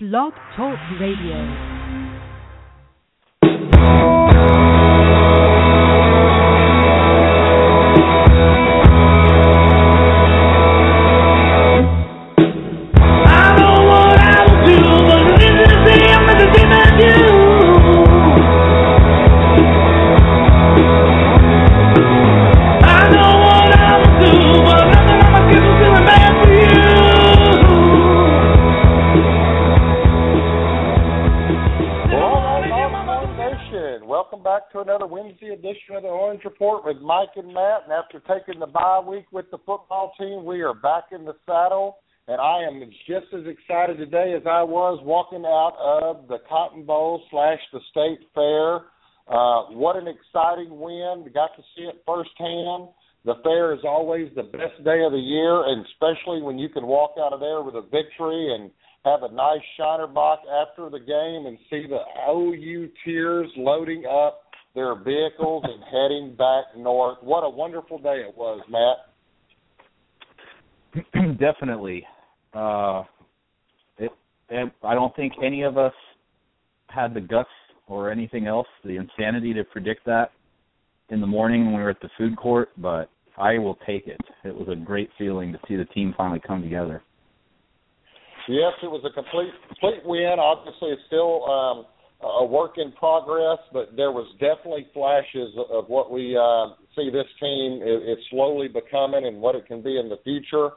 Blog Talk Radio. Bye week with the football team, we are back in the saddle. And I am just as excited today as I was walking out of the Cotton Bowl slash the State Fair. Uh, what an exciting win! Got to see it firsthand. The fair is always the best day of the year, and especially when you can walk out of there with a victory and have a nice Shiner Bock after the game and see the OU Tears loading up their vehicles and heading back north. What a wonderful day it was, Matt. Definitely. Uh, it, I don't think any of us had the guts or anything else, the insanity to predict that in the morning when we were at the food court, but I will take it. It was a great feeling to see the team finally come together. Yes, it was a complete complete win. Obviously, it's still um, a work in progress, but there was definitely flashes of what we uh, see this team is, is slowly becoming and what it can be in the future.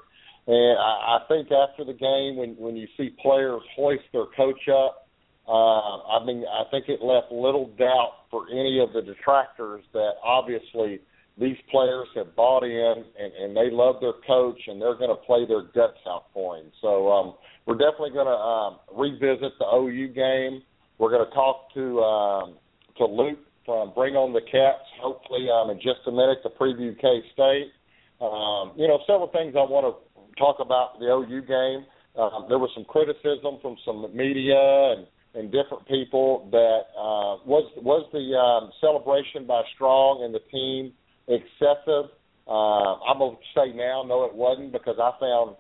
And I, I think after the game, when when you see players hoist their coach up, uh, I mean, I think it left little doubt for any of the detractors that obviously these players have bought in and, and they love their coach and they're going to play their guts out for him. So um, we're definitely going to um, revisit the OU game. We're going to talk to um, to Luke from Bring On the Cats. Hopefully, um, in just a minute to preview K State. Um, you know, several things I want to talk about the OU game. Um, there was some criticism from some media and and different people that uh, was was the um, celebration by Strong and the team excessive. Uh, I'm gonna say now, no, it wasn't because I found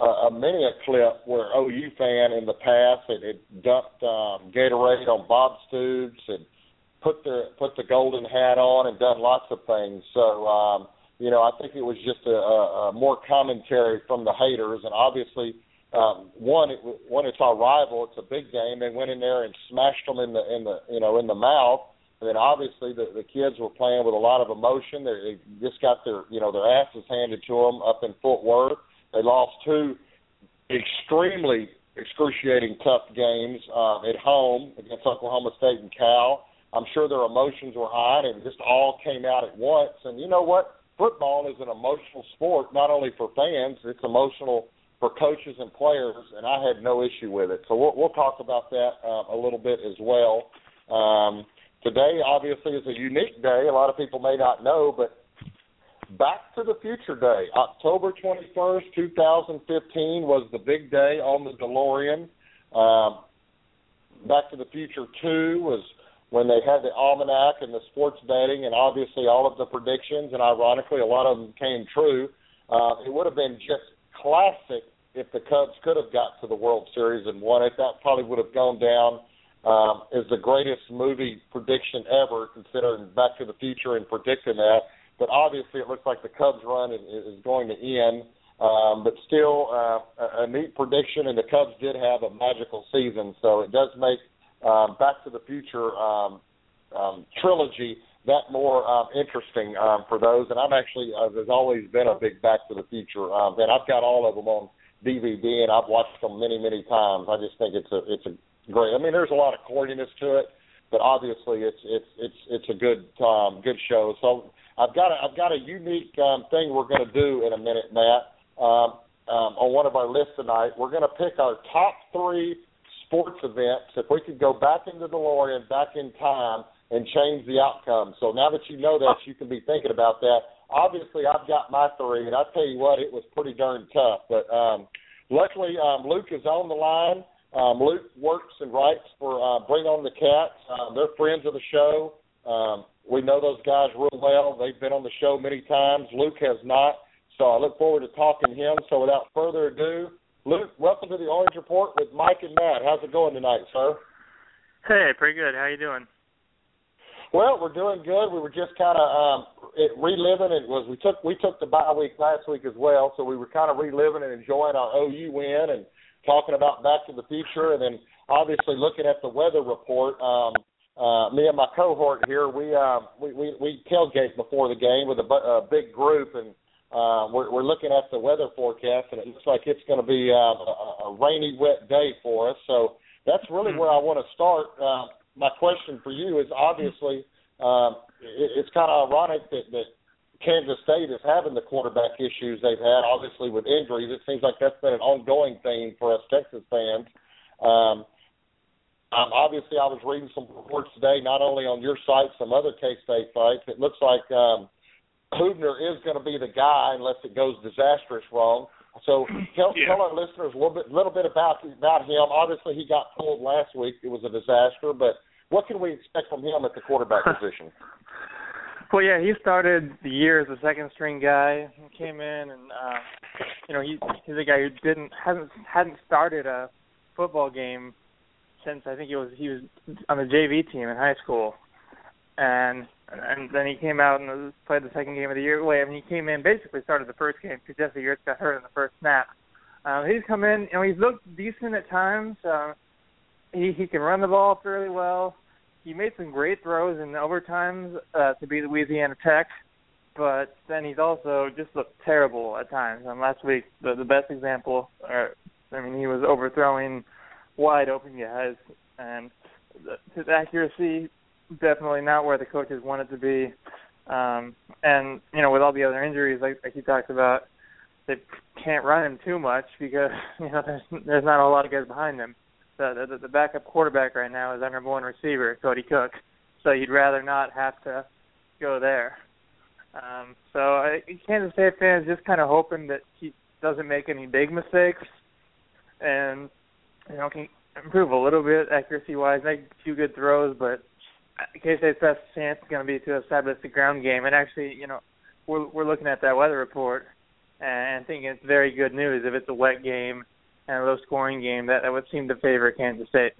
uh, a many a clip where OU fan in the past had, had dumped um, Gatorade on Bob Stoops and put the put the golden hat on and done lots of things. So um, you know, I think it was just a, a, a more commentary from the haters, and obviously um, one, it, one, it's our rival. It's a big game. They went in there and smashed them in the in the you know in the mouth. And then obviously the the kids were playing with a lot of emotion. They, they just got their you know their asses handed to them up in Fort Worth. They lost two extremely excruciating tough games um, at home against Oklahoma State and Cal. I'm sure their emotions were high and just all came out at once. And you know what? Football is an emotional sport, not only for fans. It's emotional for coaches and players, and I had no issue with it. So we'll, we'll talk about that uh, a little bit as well. Um, today, obviously, is a unique day. A lot of people may not know, but Back to the Future Day, October 21st, 2015, was the big day on the DeLorean. Um, Back to the Future 2 was when they had the almanac and the sports betting, and obviously all of the predictions, and ironically, a lot of them came true. Uh, it would have been just classic if the Cubs could have got to the World Series and won it. That probably would have gone down um, as the greatest movie prediction ever, considering Back to the Future and predicting that. But obviously, it looks like the Cubs' run is, is going to end. Um, but still, uh, a, a neat prediction, and the Cubs did have a magical season, so it does make um, Back to the Future um, um, trilogy that more um, interesting um, for those. And I'm actually, uh, there's always been a big Back to the Future, um, and I've got all of them on DVD, and I've watched them many, many times. I just think it's a, it's a great. I mean, there's a lot of corniness to it, but obviously, it's it's it's it's a good um, good show. So I've got a, I've got a unique um, thing we're going to do in a minute, Matt. Um, um, on one of our lists tonight, we're going to pick our top three sports events. If we could go back into the DeLorean, back in time, and change the outcome. So now that you know that, you can be thinking about that. Obviously, I've got my three, and I tell you what, it was pretty darn tough. But um, luckily, um, Luke is on the line. Um, Luke works and writes for uh, Bring On the Cats. Um, they're friends of the show. Um, we know those guys real well. They've been on the show many times. Luke has not. So I look forward to talking to him. So without further ado, Luke, welcome to the Orange Report with Mike and Matt. How's it going tonight, sir? Hey, pretty good. How you doing? Well, we're doing good. We were just kind of um, it, reliving. It was we took we took the bye week last week as well, so we were kind of reliving and enjoying our OU win and talking about Back to the Future, and then obviously looking at the weather report. Um, uh, me and my cohort here, we uh, we, we we tailgate before the game with a, a big group, and uh, we're, we're looking at the weather forecast, and it looks like it's going to be uh, a, a rainy, wet day for us. So that's really where I want to start. Uh, my question for you is obviously um, it, it's kind of ironic that, that Kansas State is having the quarterback issues they've had, obviously with injuries. It seems like that's been an ongoing theme for us Texas fans. Um, um, obviously, I was reading some reports today, not only on your site, some other K State sites. It looks like um, is going to be the guy unless it goes disastrous wrong. So tell, yeah. tell our listeners a little bit, little bit about about him. Obviously, he got pulled last week; it was a disaster. But what can we expect from him at the quarterback position? Well, yeah, he started the year as a second string guy. He came in, and uh, you know, he, he's a guy who didn't hasn't hadn't started a football game since I think it was he was on the JV team in high school, and and then he came out and played the second game of the year. Wait, I mean, he came in basically started the first game because Jesse Ertz got hurt in the first snap. Um, he's come in, you know, he's looked decent at times. Uh, he he can run the ball fairly well. He made some great throws in overtimes uh, to beat Louisiana Tech, but then he's also just looked terrible at times. And last week, the the best example, or I mean, he was overthrowing wide open guys, and his accuracy definitely not where the coaches want it to be. Um, and you know, with all the other injuries, like, like he talks about, they can't run him too much because you know there's there's not a lot of guys behind him. The the, the backup quarterback right now is number one receiver, Kody Cook. So you'd rather not have to go there. Um, so I, Kansas State fans just kind of hoping that he doesn't make any big mistakes, and you know can improve a little bit accuracy wise, make a few good throws, but K-State's best chance is going to be to establish the ground game. And actually, you know, we're we're looking at that weather report and thinking it's very good news if it's a wet game and a low scoring game. That that would seem to favor Kansas State.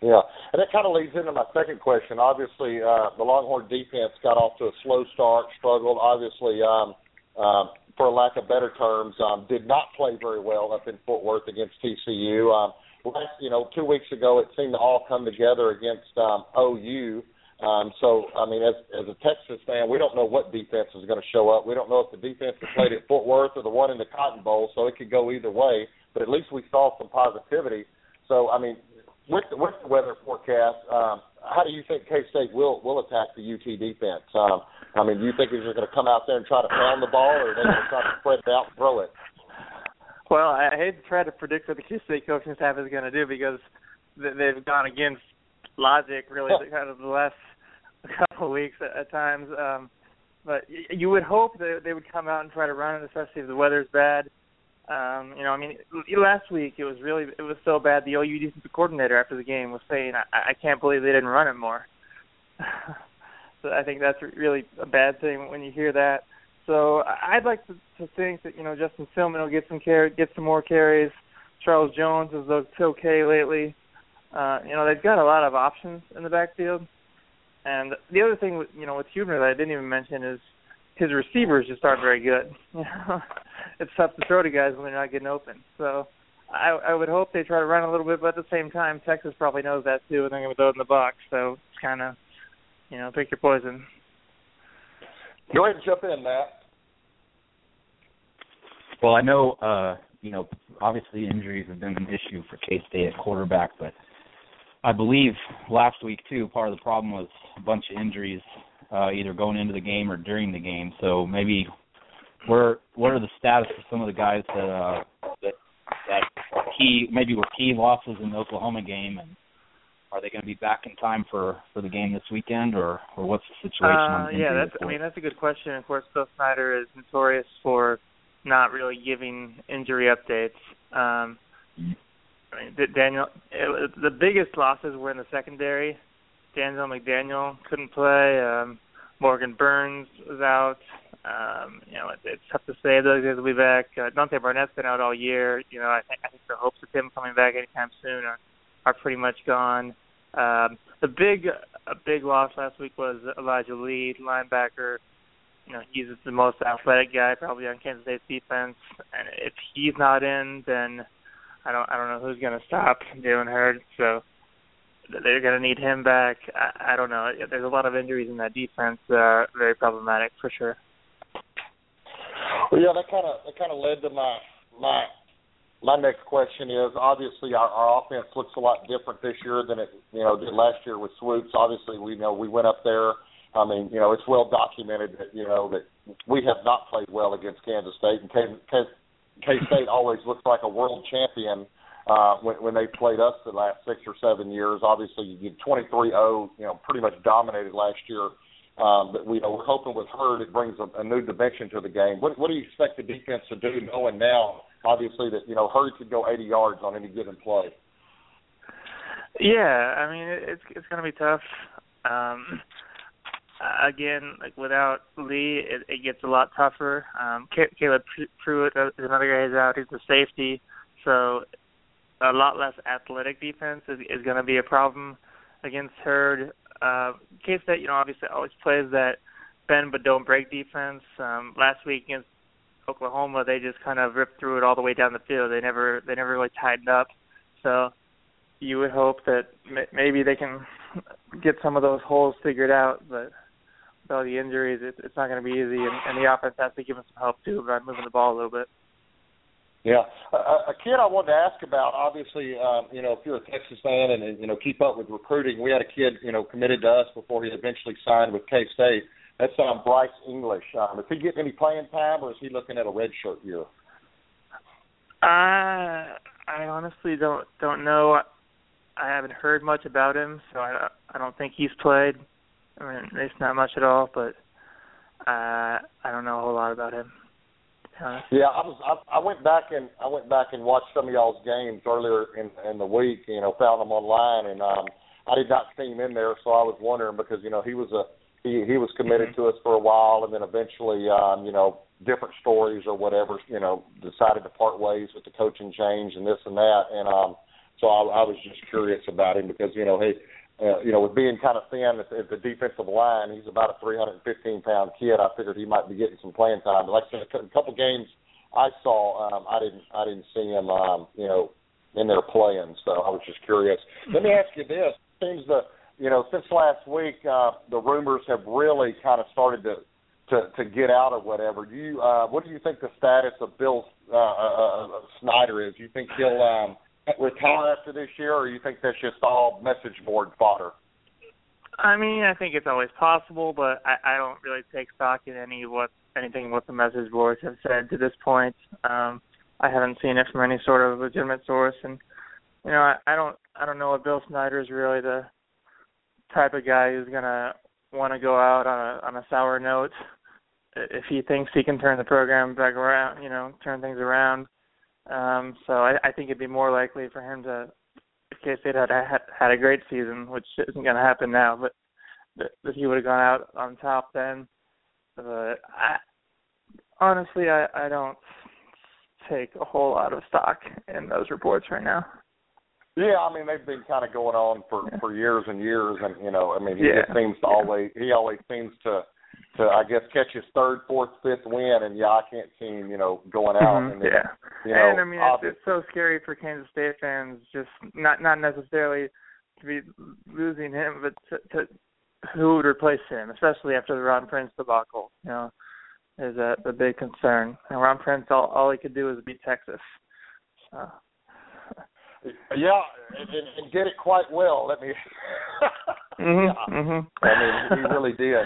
Yeah, and that kind of leads into my second question. Obviously, uh, the Longhorn defense got off to a slow start, struggled. Obviously, um, um, for lack of better terms, um, did not play very well up in Fort Worth against TCU. Um, last, you know, two weeks ago, it seemed to all come together against um, OU. Um, so, I mean, as as a Texas fan, we don't know what defense is going to show up. We don't know if the defense that played at Fort Worth or the one in the Cotton Bowl, so it could go either way. But at least we saw some positivity. So, I mean, with the, with the weather forecast, um, how do you think K State will will attack the UT defense? Um, I mean, do you think they're going to come out there and try to pound the ball, or are they going to try to spread it out and throw it? Well, I hate to try to predict what the K State coaching staff is going to do because they've gone against logic really kind of the last couple of weeks at, at times. Um, but you would hope that they would come out and try to run it, especially if the weather's bad. Um, you know, I mean, last week it was really it was so bad. The OU defensive coordinator after the game was saying, "I, I can't believe they didn't run it more." so I think that's really a bad thing when you hear that. So I'd like to, to think that you know Justin Silmon will get some carry, get some more carries. Charles Jones has looked okay lately. Uh, you know they've got a lot of options in the backfield. And the other thing, you know, with Hubener that I didn't even mention is his receivers just aren't very good. You know, it's tough to throw to guys when they're not getting open. So I, I would hope they try to run a little bit, but at the same time, Texas probably knows that too, and they're going to throw it in the box. So it's kind of, you know, pick your poison. Go ahead and jump in, Matt. Well, I know, uh, you know, obviously injuries have been an issue for K State at quarterback, but I believe last week too, part of the problem was a bunch of injuries, uh, either going into the game or during the game. So maybe where what are the status of some of the guys that uh that that key maybe were key losses in the Oklahoma game and are they going to be back in time for for the game this weekend or or what's the situation uh, yeah that's report? I mean that's a good question of course Bill Snyder is notorious for not really giving injury updates. Um, I mean, Daniel, it, the biggest losses were in the secondary. Danzel McDaniel couldn't play. Um, Morgan Burns was out. Um, you know, it, it's tough to say those guys will be back. Uh, Dante Barnett's been out all year. You know, I think I think the hopes of him coming back anytime soon are are pretty much gone. Um, the big a big loss last week was Elijah Lee, linebacker. You know, he's the most athletic guy probably on Kansas State's defense, and if he's not in, then I don't I don't know who's going to stop Jerrod Heard. So they're going to need him back. I, I don't know. There's a lot of injuries in that defense that are very problematic for sure. Well, yeah, that kind of that kind of led to my my my next question is obviously our, our offense looks a lot different this year than it you know did last year with Swoopes. Obviously, we know we went up there. I mean, you know, it's well documented that you know that we have not played well against Kansas State, and K, K, K State always looks like a world champion uh, when, when they played us the last six or seven years. Obviously, you did 23-0, you know, pretty much dominated last year. Um, but we, you know, we're hoping with Heard it brings a, a new dimension to the game. What, what do you expect the defense to do, knowing now, obviously, that you know Heard could go 80 yards on any given play? Yeah, I mean it's it's going to be tough. Um, again, like without Lee, it, it gets a lot tougher. Um, Caleb Pruitt is another guy who's out. He's the safety, so a lot less athletic defense is, is going to be a problem against Heard. Uh, K State, you know, obviously always plays that bend but don't break defense. Um, last week against Oklahoma, they just kind of ripped through it all the way down the field. They never they never really tightened up. So you would hope that maybe they can get some of those holes figured out, but with all the injuries, it, it's not going to be easy, and, and the offense has to give them some help too by moving the ball a little bit. Yeah, a, a kid I wanted to ask about. Obviously, um, you know, if you're a Texas fan and, and you know keep up with recruiting, we had a kid you know committed to us before he eventually signed with K State. That's um, Bryce English. Um, is he getting any playing time, or is he looking at a redshirt year? Uh, I honestly don't don't know. I haven't heard much about him, so I I don't think he's played. I mean, it's not much at all, but uh, I don't know a whole lot about him. Yeah, I was. I, I went back and I went back and watched some of y'all's games earlier in in the week. You know, found them online, and um, I did not see him in there, so I was wondering because you know he was a he he was committed mm-hmm. to us for a while, and then eventually, um, you know, different stories or whatever, you know, decided to part ways with the coaching change and this and that, and um, so I, I was just curious about him because you know he uh, you know, with being kind of thin at, at the defensive line, he's about a 315 pound kid. I figured he might be getting some playing time. But like I said, a couple games I saw, um, I didn't, I didn't see him, um, you know, in there playing. So I was just curious. Let me ask you this: seems the, you know, since last week, uh, the rumors have really kind of started to to to get out or whatever. You, uh, what do you think the status of Bill uh, uh, uh, Snyder is? Do you think he'll um, retire after this year, or you think that's just all message board fodder? I mean, I think it's always possible, but I, I don't really take stock in any what anything what the message boards have said to this point. Um, I haven't seen it from any sort of legitimate source, and you know, I, I don't I don't know if Bill Snyder is really the type of guy who's gonna want to go out on a on a sour note if he thinks he can turn the program back around, you know, turn things around. Um, so I, I think it'd be more likely for him to, if K State had, had had a great season, which isn't going to happen now, but that, that he would have gone out on top then. But I, honestly, I, I don't take a whole lot of stock in those reports right now. Yeah, I mean they've been kind of going on for yeah. for years and years, and you know, I mean he yeah. just seems to yeah. always he always seems to to I guess catch his third, fourth, fifth win, and yeah, I can't see him, you know, going out. Mm-hmm. And, yeah, you know, and I mean it's, it's so scary for Kansas State fans, just not not necessarily to be losing him, but to, to who would replace him, especially after the Ron Prince debacle. You know, is a, a big concern. And Ron Prince, all all he could do was beat Texas. So. Yeah, and, and did it quite well. Let me. mm-hmm, yeah. mm-hmm. I mean, he really did.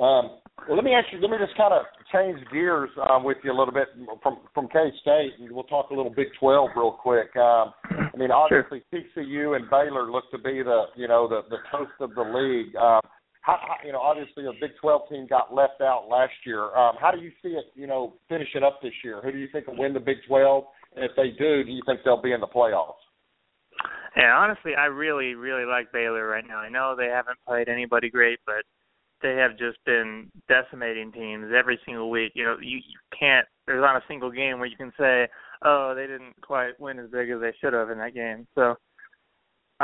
Um, well, let me ask you. Let me just kind of change gears um, with you a little bit from from K State, and we'll talk a little Big Twelve real quick. Um, I mean, obviously sure. TCU and Baylor look to be the you know the the toast of the league. Um, how, how, you know, obviously a Big 12 team got left out last year. Um, how do you see it, you know, finishing up this year? Who do you think will win the Big 12? And if they do, do you think they'll be in the playoffs? Yeah, honestly, I really, really like Baylor right now. I know they haven't played anybody great, but they have just been decimating teams every single week. You know, you, you can't. There's not a single game where you can say, "Oh, they didn't quite win as big as they should have in that game." So,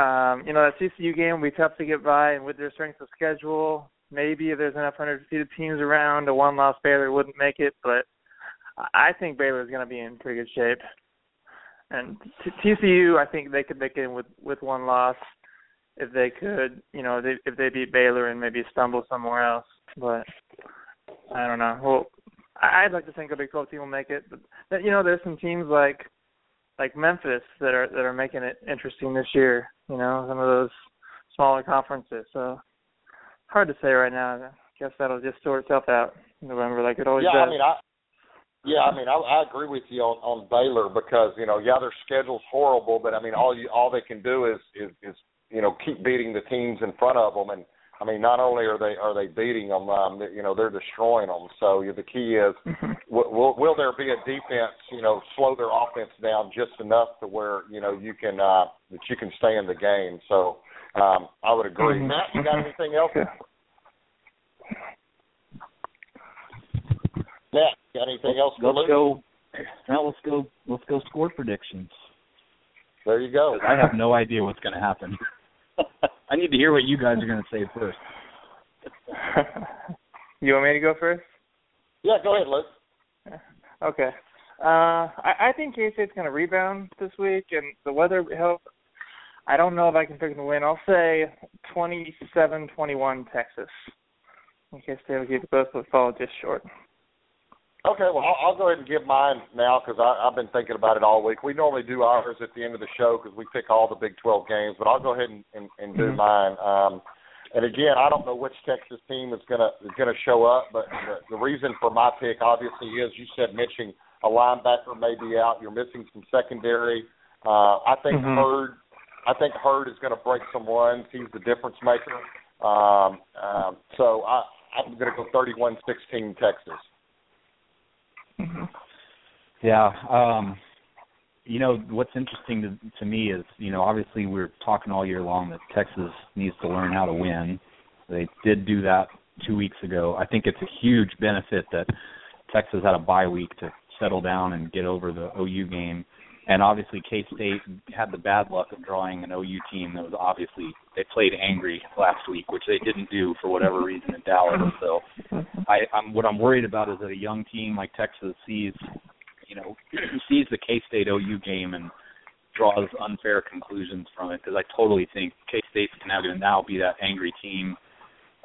um, you know, that TCU game will be tough to get by, and with their strength of schedule, maybe if there's enough hundred seeded teams around, a one-loss Baylor wouldn't make it. But I think Baylor is going to be in pretty good shape. And TCU, I think they could make it with with one loss if they could, you know, they, if they beat Baylor and maybe stumble somewhere else. But I don't know. Well, I'd like to think a Big 12 team will make it, but you know, there's some teams like like Memphis that are that are making it interesting this year. You know, some of those smaller conferences. So hard to say right now. I guess that'll just sort itself out in November, like it always yeah, does. I mean, I yeah, I mean, I, I agree with you on on Baylor because you know, yeah, their schedule's horrible, but I mean, all you all they can do is is is you know keep beating the teams in front of them and I mean, not only are they are they beating them, um, you know, they're destroying them. So the key is, Mm-hmm. will, will will there be a defense, you know, slow their offense down just enough to where you know you can uh, that you can stay in the game. So um, I would agree. Mhm. Matt, you got anything else? Yeah. Matt, got anything else for Let's Luke? go. Now let's go. Let's go score predictions. There you go I have no idea what's going to happen. I need to hear what you guys are going to say first. you want me to go first? Yeah, go ahead, Luke. Okay. Uh, I, I think K State's going to rebound this week, and the weather help. I don't know if I can pick them to win. I'll say 27-21 Texas. In K State will keep it close, but fall just short. Okay, well, I'll, I'll go ahead and give mine now because I've been thinking about it all week. We normally do ours at the end of the show because we pick all the Big 12 games, but I'll go ahead and, and, and do Mhm. mine. Um, and again, I don't know which Texas team is gonna is gonna show up, but the, the reason for my pick obviously is you said Mitching a linebacker may be out. You're missing some secondary. Uh, I think Mhm. Heard, I think Heard is going to break some runs. He's the difference maker. Um, um, so I, I'm going to go 31-16 Texas. Mm-hmm. Yeah. Um, you know what's interesting to, to me is you know obviously we're talking all year long that Texas needs to learn how to win. They did do that two weeks ago. I think it's a huge benefit that Texas had a bye week to settle down and get over the OU game. And obviously K State had the bad luck of drawing an OU team that was obviously they played angry last week, which they didn't do for whatever reason in Dallas. So I, I'm what I'm worried about is that a young team like Texas sees, you know, sees the K State OU game and draws unfair conclusions from it because I totally think K State's now going to now be that angry team,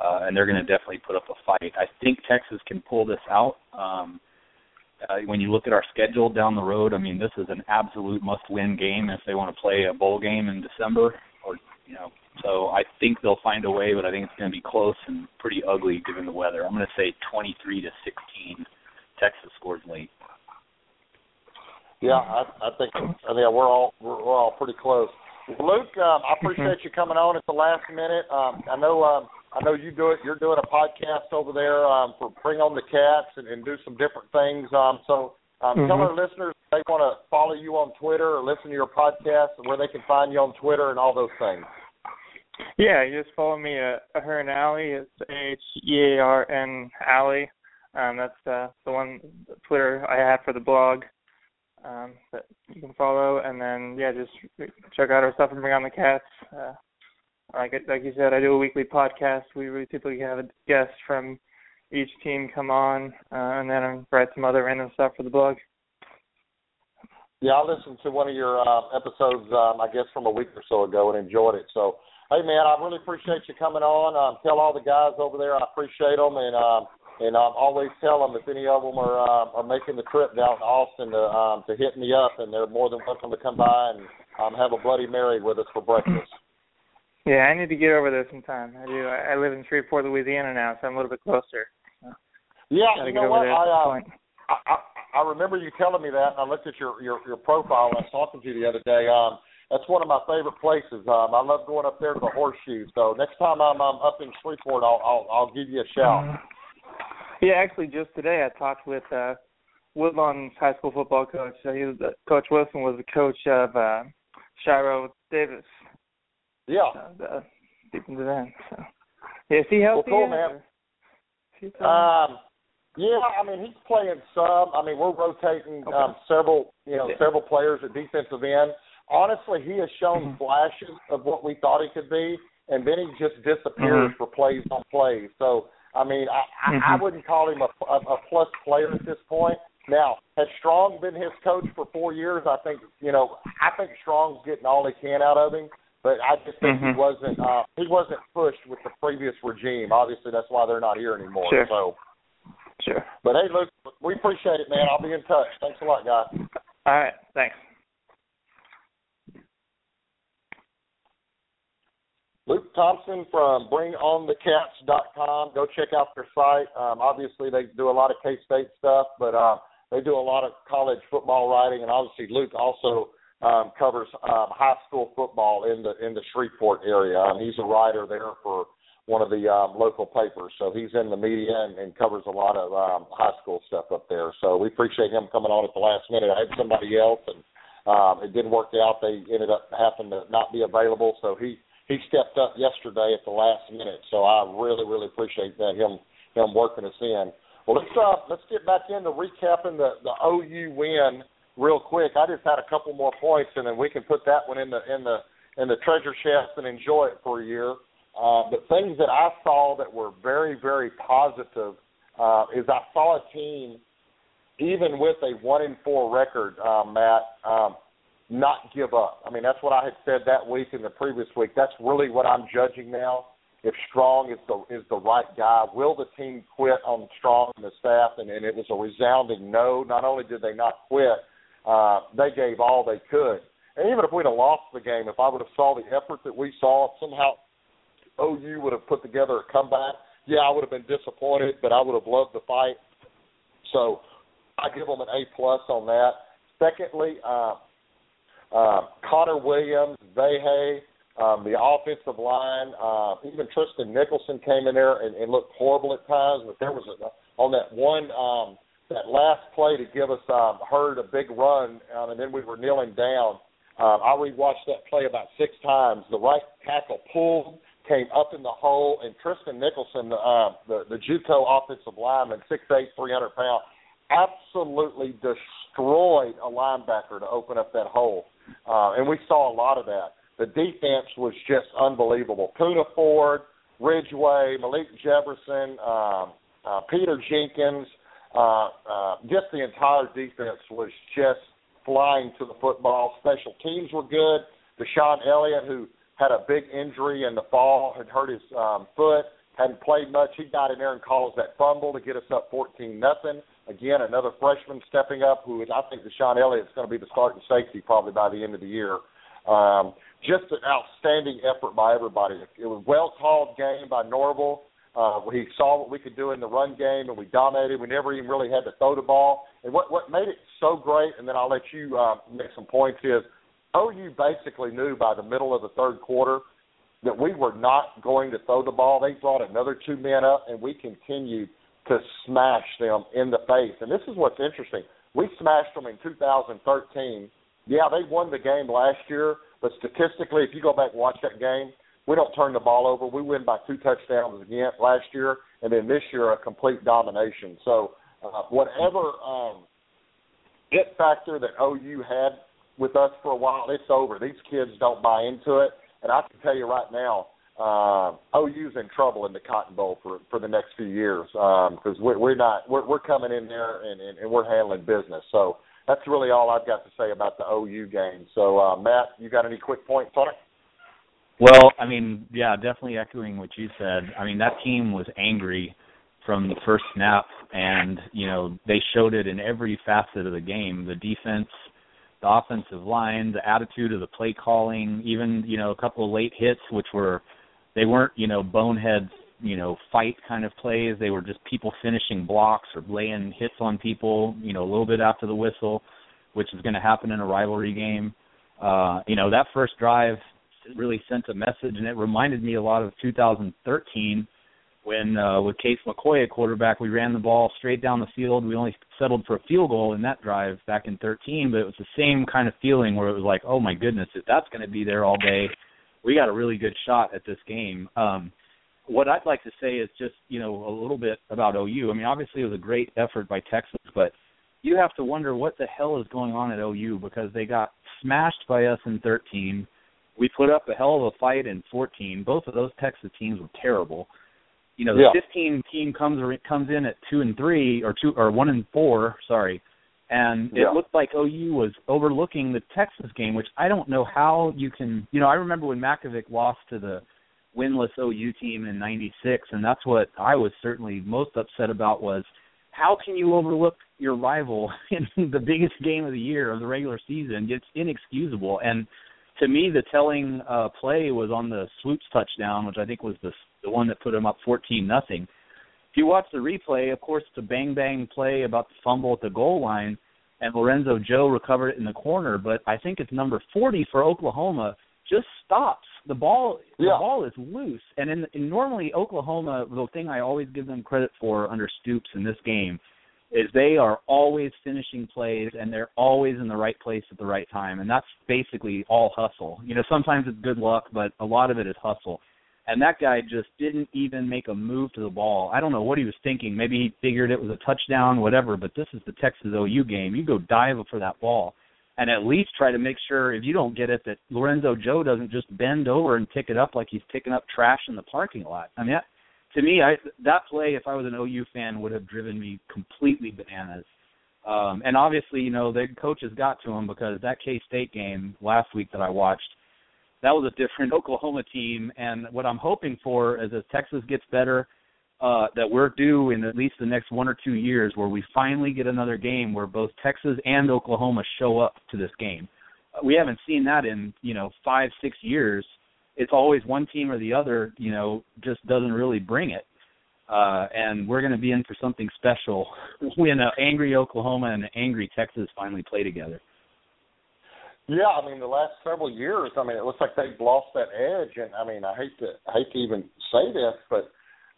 uh, and they're going to definitely put up a fight. I think Texas can pull this out. Um, uh, when you look at our schedule down the road, I mean, this is an absolute must-win game if they want to play a bowl game in December, or you know. So I think they'll find a way, but I think it's going to be close and pretty ugly given the weather. I'm going to say 23 to 16. Texas scores late. Yeah, I, I think I think we're all we're, we're all pretty close. Luke, um, I appreciate you coming on at the last minute. Um, I know um, I know you do it. You're doing a podcast over there um, for Bring on the Cats and, and do some different things. Um, so um, tell Mhm. our listeners if they want to follow you on Twitter or listen to your podcast and where they can find you on Twitter and all those things. Yeah, you just follow me at Ahern Alley. It's H E A R N Alley. Um, that's uh, the one Twitter I have for the blog um, that you can follow. And then yeah, just check out our stuff and bring on the cats. Uh, like like you said, I do a weekly podcast. We we typically have a guest from each team come on, uh, and then I write some other random stuff for the blog. Yeah, I listened to one of your uh, episodes, um, I guess, from a week or so ago and enjoyed it. So, hey, man, I really appreciate you coming on. Um, tell all the guys over there I appreciate them, and um, and um, always tell them if any of them are uh, are making the trip down to Austin to um, to hit me up, and they're more than welcome to come by and um, have a Bloody Mary with us for breakfast. Yeah, I need to get over there sometime. I do. I I live in Shreveport, Louisiana now, so I'm a little bit closer. Yeah, you know what? I, uh. I, I remember you telling me that, and I looked at your your your profile. And I was talking to you the other day. Um, that's one of my favorite places. Um, I love going up there to the horseshoe. So next time I'm, I'm up in Shreveport, I'll I'll, I'll give you a shout. Mhm. Yeah, actually, just today I talked with uh Woodlawn's high school football coach. Uh, he was uh, Coach Wilson was the coach of uh Shiro Davis. Yeah. Uh, the, deep into that. So, yeah, is he healthy? cool, yet, man. Um, yeah, I mean he's playing some. I mean we're rotating Okay. um, several, you know, Yeah. several players at defensive end. Honestly, he has shown Mhm. flashes of what we thought he could be, and then he just disappears Mhm. for plays on plays. So I mean, I, I, I Mhm. wouldn't call him a, a, a plus player at this point. Now, has Strong been his coach for four years? I think you know. I think Strong's getting all he can out of him, but I just think he Mhm. wasn't. Uh, he wasn't pushed with the previous regime. Obviously, that's why they're not here anymore. Sure. So, Sure. but hey, Luke, we appreciate it, man. I'll be in touch. Thanks a lot, guys. All right. Thanks. Luke Thompson from BringOnTheCats.com. Go check out their site. Um, obviously, they do a lot of K State stuff, but uh, they do a lot of college football writing, and obviously, Luke also um, covers um, high school football in the in the Shreveport area. Um, he's a writer there for one of the um, local papers, so he's in the media and, and covers a lot of um, high school stuff up there. So we appreciate him coming on at the last minute. I had somebody else, and um, it didn't work out. They ended up having to not be available, so he he stepped up yesterday at the last minute. So I really really appreciate that him him working us in. Well, let's uh, let's get back into recapping the the OU win real quick. I just had a couple more points, and then we can put that one in the in the in the treasure chest and enjoy it for a year. Uh, but things that I saw that were very very positive uh, is I saw a team, even with a one in four record, uh, Matt, um, not give up. I mean that's what I had said that week and the previous week. That's really what I'm judging now. If Strong is the is the right guy, will the team quit on Strong and the staff? And, and it was a resounding no. Not only did they not quit, uh, they gave all they could. And even if we'd have lost the game, if I would have saw the effort that we saw, somehow OU would have put together a comeback. Yeah, I would have been disappointed, but I would have loved the fight. So I give them an A plus on that. Secondly, uh, uh, Connor Williams, Vahe, um, the offensive line, uh, even Tristan Nickelson came in there and, and looked horrible at times. But there was a, on that one um, that last play to give us um, Heard a big run, um, and then we were kneeling down. Um, I rewatched that play about six times. The right tackle pulled, came up in the hole, and Tristan Nickelson, uh, the the JUCO offensive lineman, six eight, three hundred pounds, absolutely destroyed a linebacker to open up that hole. Uh, and we saw a lot of that. The defense was just unbelievable. Poona Ford, Ridgeway, Malik Jefferson, um, uh, Peter Jinkens, uh, uh, just the entire defense was just flying to the football. Special teams were good. DeShon Elliott, who had a big injury in the fall, had hurt his um, foot, hadn't played much. He got in there and caused that fumble to get us up 14 nothing. Again, another freshman stepping up, who is I think DeShon Elliott's going to be the starting safety probably by the end of the year. Um, just an outstanding effort by everybody. It was a well called game by Norvell. Uh, he saw what we could do in the run game, and we dominated. We never even really had to throw the ball. And what what made it so great, and then I'll let you uh, make some points is OU basically knew by the middle of the third quarter that we were not going to throw the ball. They brought another two men up, and we continued to smash them in the face. And this is what's interesting. We smashed them in 2013. Yeah, they won the game last year, but statistically, if you go back and watch that game, we don't turn the ball over. We win by two touchdowns again last year, and then this year a complete domination. So uh, whatever um, it factor that OU had with us for a while, it's over. These kids don't buy into it, and I can tell you right now, uh, OU's in trouble in the Cotton Bowl for for the next few years because um, we're, we're not we're, we're coming in there and, and, and we're handling business. So that's really all I've got to say about the OU game. So uh, Matt, you got any quick points on it? Well, I mean, yeah, definitely echoing what you said. I mean, that team was angry from the first snap, and you know they showed it in every facet of the game. The defense, the offensive line, the attitude of the play calling, even you know a couple of late hits, which were they weren't you know bonehead you know fight kind of plays. They were just people finishing blocks or laying hits on people. You know a little bit after the whistle, which is going to happen in a rivalry game. Uh, you know that first drive really sent a message, and it reminded me a lot of 2013 when uh, with Case McCoy at quarterback, we ran the ball straight down the field. We only settled for a field goal in that drive back in 13, but it was the same kind of feeling where it was like, oh my goodness, if that's going to be there all day, we got a really good shot at this game. Um, what I'd like to say is just you know a little bit about OU. I mean, obviously it was a great effort by Texas, but you have to wonder what the hell is going on at OU because they got smashed by us in 13. We put up a hell of a fight in 14. Both of those Texas teams were terrible. You know, the Yeah. 15 team comes comes in at two and three or two or one and four. Sorry, and it Yeah. looked like OU was overlooking the Texas game, which I don't know how you can. You know, I remember when Mackovic lost to the winless OU team in '96, and that's what I was certainly most upset about. Was how can you overlook your rival in the biggest game of the year of the regular season? It's inexcusable. And to me, the telling uh, play was on the Swoopes touchdown, which I think was the the one that put him up 14 nothing. If you watch the replay, of course, it's a bang bang play about the fumble at the goal line, and Lorenzo Joe recovered it in the corner. But I think it's number 40 for Oklahoma just stops the ball. The Yeah. ball is loose, and in, in normally Oklahoma, the thing I always give them credit for under Stoops in this game is they are always finishing plays and they're always in the right place at the right time, and that's basically all hustle. You know, sometimes it's good luck, but a lot of it is hustle. And that guy just didn't even make a move to the ball. I don't know what he was thinking. Maybe he figured it was a touchdown, whatever. But this is the Texas OU game. You go dive for that ball, and at least try to make sure if you don't get it that Lorenzo Joe doesn't just bend over and pick it up like he's picking up trash in the parking lot. I mean, to me, I that play, if I was an OU fan, would have driven me completely bananas. Um, and obviously, you know, the coaches got to him because that K State game last week that I watched, that was a different Oklahoma team. And what I'm hoping for is as Texas gets better, uh, that we're due in at least the next one or two years where we finally get another game where both Texas and Oklahoma show up to this game. Uh, we haven't seen that in you know five six years. It's always one team or the other. You know, just doesn't really bring it. Uh, and we're going to be in for something special when an angry Oklahoma and an angry Texas finally play together. Yeah, I mean the last several years, I mean it looks like they've lost that edge, and I mean I hate to I hate to even say this, but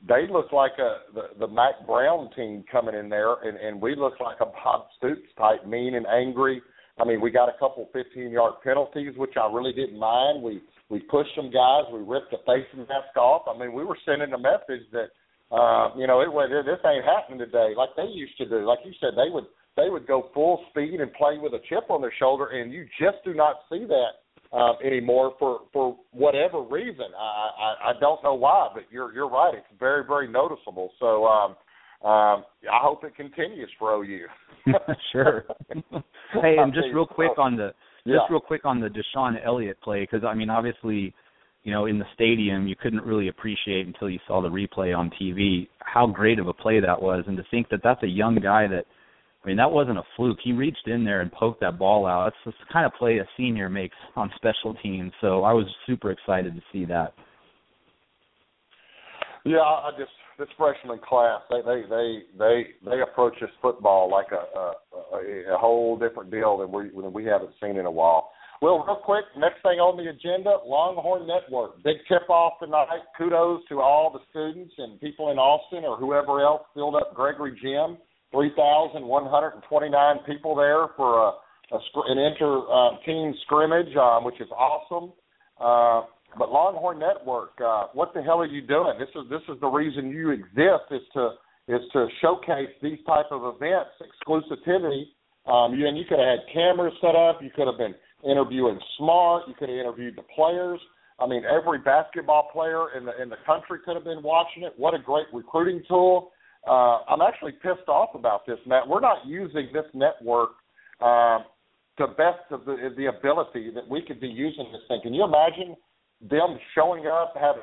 they look like a the, the Mack Brown team coming in there, and and we look like a Bob Stoops type, mean and angry. I mean we got a couple 15 yard penalties, which I really didn't mind. We we pushed some guys, we ripped the face mask off. I mean we were sending a message that uh, you know it was this ain't happening today like they used to do. Like you said, they would they would go full speed and play with a chip on their shoulder, and you just do not see that um, anymore for for whatever reason. I, I I don't know why, but you're you're right. It's very very noticeable. So um, um, I hope it continues for OU. sure. hey, and just real quick on the just Yeah. real quick on the DeShon Elliott play because I mean obviously you know in the stadium you couldn't really appreciate until you saw the replay on TV how great of a play that was. And to think that that's a young guy that I mean that wasn't a fluke. He reached in there and poked that ball out. That's just the kind of play a senior makes on special teams. So I was super excited to see that. Yeah, I I just this freshman class they they they they they approach this football like a a, a, whole different deal than we than we haven't seen in a while. Well, real quick, next thing on the agenda, Longhorn Network. Big tip off tonight. Kudos to all the students and people in Austin or whoever else filled up Gregory Gym. 3,129 people there for a, a an inter uh, team scrimmage, um, which is awesome. Uh, but Longhorn Network, uh, what the hell are you doing? This is this is the reason you exist is to is to showcase these type of events, exclusivity. Um, you and you could have had cameras set up. You could have been interviewing smart. You could have interviewed the players. I mean, every basketball player in the in the country could have been watching it. What a great recruiting tool! Uh, I'm actually pissed off about this, Matt. We're not using this network um, to best of the the ability that we could be using this thing. Can you imagine them showing up, having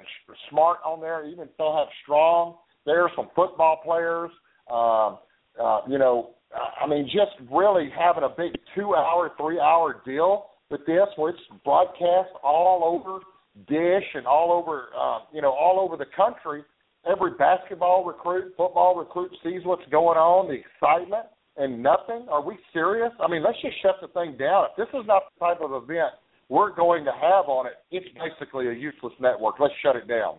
smart on there, even still have strong? There some football players. Um, uh, you know, I mean, just really having a big two-hour, three-hour deal with this, where it's broadcast all over Dish and all over, uh, you know, all over the country. Every basketball recruit, football recruit sees what's going on, the excitement, and nothing. Are we serious? I mean, let's just shut the thing down. If this is not the type of event we're going to have on it, it's basically a useless network. Let's shut it down.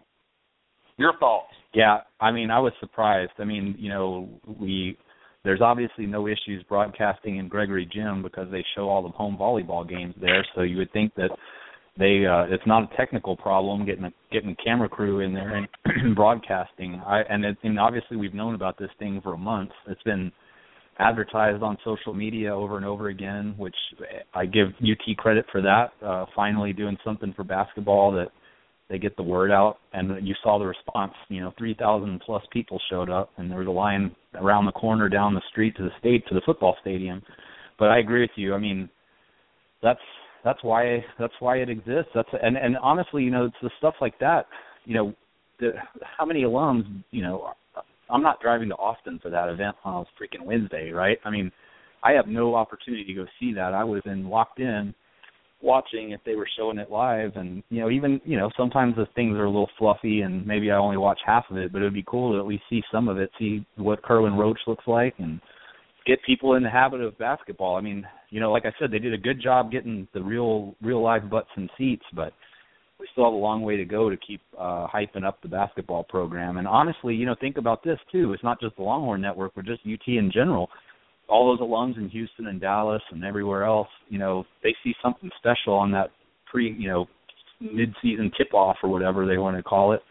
Your thoughts? Yeah, I mean, I was surprised. I mean, you know, we there's obviously no issues broadcasting in Gregory Gym because they show all the home volleyball games there. So you would think that they uh it's not a technical problem getting a getting camera crew in there and broadcasting i and it, and obviously we've known about this thing for a month it's been advertised on social media over and over again which i give ut credit for that uh finally doing something for basketball that they get the word out and you saw the response you know 3000 plus people showed up and there was a line around the corner down the street to the state to the football stadium but i agree with you i mean that's that's why that's why it exists. That's and and honestly, you know, it's the stuff like that. You know, the, how many alums? You know, I'm not driving to Austin for that event on a freaking Wednesday, right? I mean, I have no opportunity to go see that. I was in locked in watching if they were showing it live and you know even you know sometimes the things are a little fluffy and maybe I only watch half of it but it would be cool to at least see some of it see what Kerwin Roach looks like and get people in the habit of basketball. I mean, you know, like I said, they did a good job getting the real real live butts and seats, but we still have a long way to go to keep uh hyping up the basketball program. And honestly, you know, think about this too. It's not just the Longhorn Network, but just UT in general. All those alums in Houston and Dallas and everywhere else, you know, they see something special on that pre, you know, mid-season tip-off or whatever they want to call it.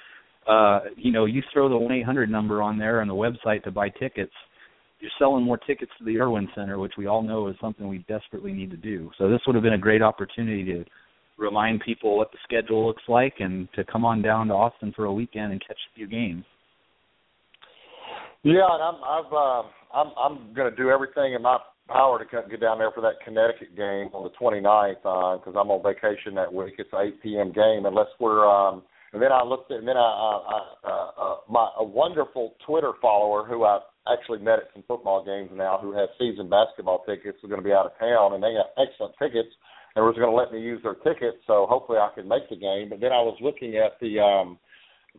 Uh, you know, you throw the one eight hundred number on there on the website to buy tickets you're selling more tickets to the Erwin Center, which we all know is something we desperately need to do. So this would have been a great opportunity to remind people what the schedule looks like and to come on down to Austin for a weekend and catch a few games. Yeah, and I'm I've uh, I'm I'm going to do everything in my power to get down there for that Connecticut game on the 29th because uh, I'm on vacation that week. It's an 8 p.m. game unless we're um, and then I looked at, and then I, I, I uh, uh, my a wonderful Twitter follower who I actually met at some football games now who has season basketball tickets are going to be out of town and they have excellent tickets and was going to let me use their tickets so hopefully I could make the game. But then I was looking at the um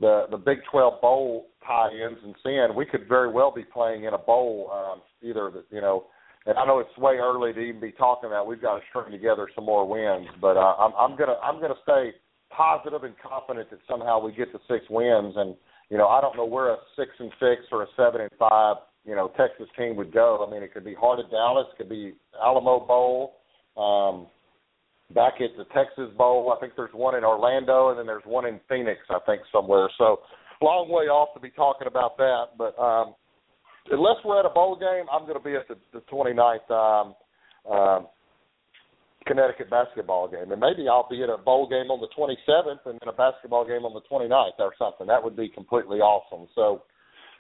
the the Big 12 bowl tie-ins and seeing we could very well be playing in a bowl um either the, you know and I know it's way early to even be talking about we've got to string together some more wins but uh, I'm I'm to I'm to stay positive and confident that somehow we get to six wins. And you know, I don't know where a six and six or a seven and five, you know, Texas team would go. I mean, it could be Heart of Dallas, could be Alamo Bowl, um, back at the Texas Bowl. I think there's one in Orlando, and then there's one in Phoenix, I think somewhere. So, long way off to be talking about that. But um, unless we're at a bowl game, I'm going to be at the, the 29th um, um, Connecticut basketball game. And maybe I'll be at a bowl game on the 27th and then a basketball game on the 29th or something. That would be completely awesome. So,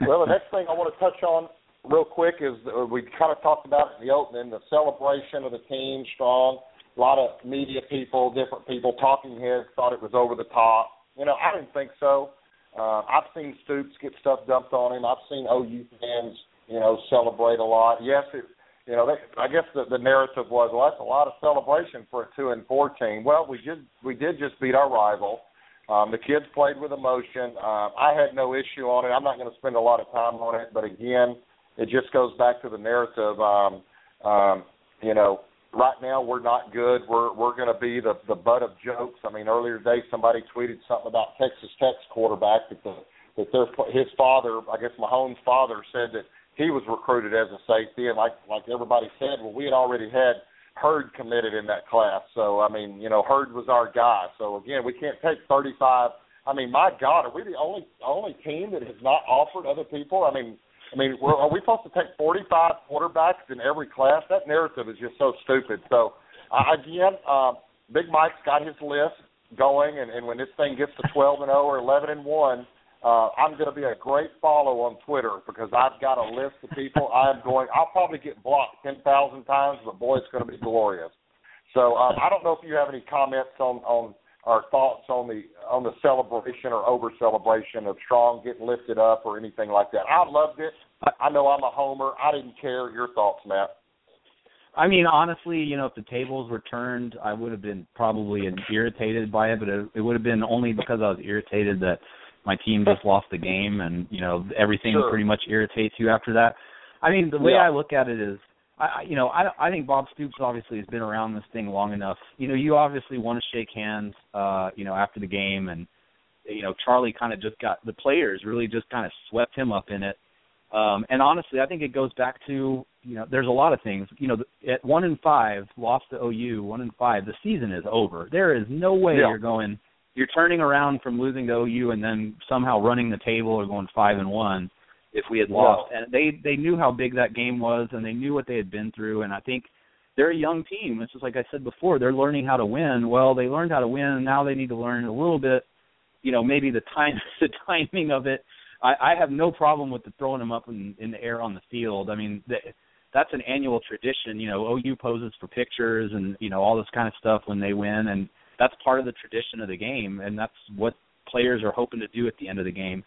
well, the next thing I want to touch on real quick is uh, we kind of talked about in the opening the celebration of the team strong. A lot of media people, different people, talking heads thought it was over the top. You know, I didn't think so. Uh, I've seen Stoops get stuff dumped on him. I've seen OU fans, you know, celebrate a lot. Yes, it you know, they, I guess the, the narrative was, well, that's a lot of celebration for a two and four team. Well, we did we did just beat our rival. Um, the kids played with emotion. Uh, I had no issue on it. I'm not going to spend a lot of time on it, but again, it just goes back to the narrative. Um, um, you know, right now we're not good. We're we're going to be the the butt of jokes. I mean, earlier today somebody tweeted something about Texas Tech's quarterback that the that their his father, I guess Mahomes' father, said that he was recruited as a safety, and like like everybody said, well, we had already had Heard committed in that class. So I mean, you know, Heard was our guy. So again, we can't take 35. I mean, my God, are we the only only team that has not offered other people? I mean, I mean, we're, are we supposed to take 45 quarterbacks in every class? That narrative is just so stupid. So uh, again, uh, Big Mike's got his list going, and, and when this thing gets to 12 and 0 or 11 and 1 uh, I'm going to be a great follow on Twitter because I've got a list of people I'm going. I'll probably get blocked ten thousand times, but boy, it's going to be glorious. So um, I don't know if you have any comments on on our thoughts on the on the celebration or over celebration of Strong getting lifted up or anything like that. I loved it. I know I'm a homer. I didn't care. Your thoughts, Matt? I mean, honestly, you know, if the tables were turned, I would have been probably irritated by it, but it, it would have been only because I was irritated that my team just lost the game, and you know everything sure. pretty much irritates you after that. I mean, the way yeah. I look at it is, I you know I I think Bob Stoops obviously has been around this thing long enough. You know, you obviously want to shake hands, uh, you know, after the game, and you know Charlie kind of just got the players really just kind of swept him up in it. Um, and honestly, I think it goes back to you know there's a lot of things. You know, at one and five, lost to OU, one and five, the season is over. There is no way Yeah. you're going. You're turning around from losing to OU and then somehow running the table or going five and one if we had lost. And they they knew how big that game was and they knew what they had been through. And I think they're a young team. It's just like I said before, they're learning how to win. Well, they learned how to win, and now they need to learn a little bit. You know, maybe the time the timing of it. I, I have no problem with the throwing them up in, in the air on the field. I mean, the, that's an annual tradition. You know, OU poses for pictures and you know all this kind of stuff when they win, and that's part of the tradition of the game, and that's what players are hoping to do at the end of the game.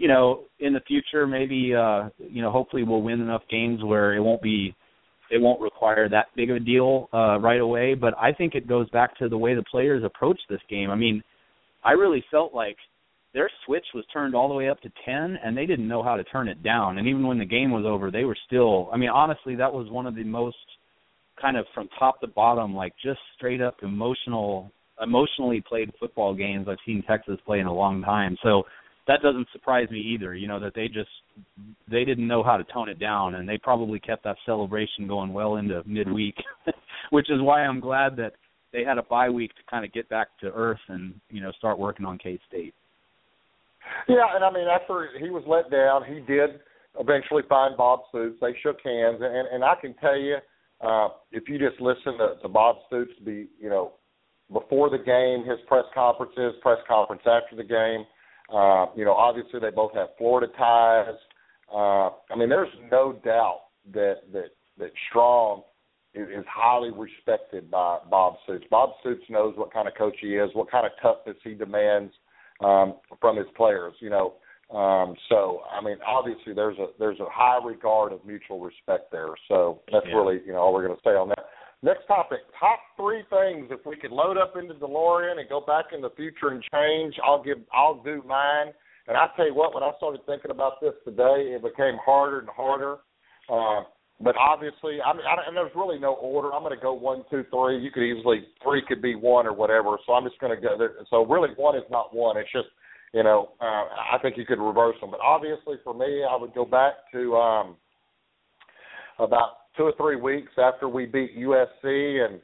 You know, in the future, maybe uh, you know, hopefully we'll win enough games where it won't be it won't require that big of a deal uh, right away. But I think it goes back to the way the players approach this game. I mean, I really felt like their switch was turned all the way up to 10 and they didn't know how to turn it down and even when the game was over they were still i mean honestly that was one of the most kind of from top to bottom like just straight up emotional emotionally played football games i've seen texas play in a long time so that doesn't surprise me either you know that they just they didn't know how to tone it down and they probably kept that celebration going well into midweek which is why i'm glad that they had a bye week to kind of get back to earth and you know start working on K State. Yeah, and I mean after he was let down, he did eventually find Bob Stoops. They shook hands, and and I can tell you, uh, if you just listen to, to Bob Stoops, be you know before the game, his press conferences, press conference after the game. Uh, you know, obviously they both have Florida ties. Uh, I mean, there's no doubt that that that Strong is, is highly respected by Bob Stoops. Bob Stoops knows what kind of coach he is, what kind of toughness he demands um, from his players. You know, um, so I mean, obviously there's a there's a high regard of mutual respect there. So that's Yeah. really you know all we're going to say on that. Next topic: top three things. If we could load up into DeLorean and go back in the future and change, I'll give I'll do mine. And I tell you what, when I started thinking about this today, it became harder and harder. Uh, but obviously, I mean, I, and there's really no order. I'm going to go one, two, three. You could easily three could be one or whatever. So I'm just going to go there. So really, one is not one. It's just you know, uh, I think you could reverse them. But obviously, for me, I would go back to um, about two or three weeks after we beat USC and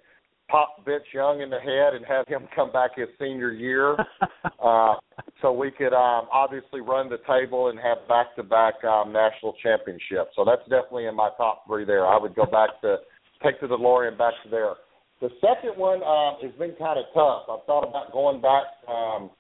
pop Vince Young in the head and have him come back his senior year, uh, so we could um, obviously run the table and have back-to-back um, national championships. So that's definitely in my top three there. I would go back to take to the DeLorean back to there. The second one um, has been kind of tough. I've thought about going back um,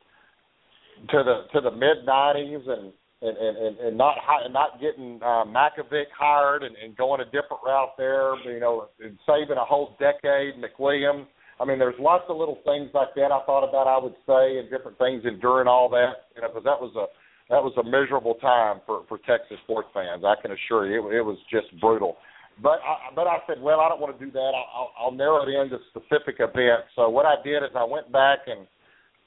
to the to the mid '90s and and and and, and not not getting uh, Mackovic hired and, and going a different route there. You know, and saving a whole decade. McWilliams. I mean, there's lots of little things like that I thought about. I would say and different things enduring all that. You know, because that was a that was a miserable time for for Texas sports fans. I can assure you, it, it was just brutal. But I, but I said, well, I don't want to do that. I'll, I'll, narrow it into specific events. So what I did is I went back and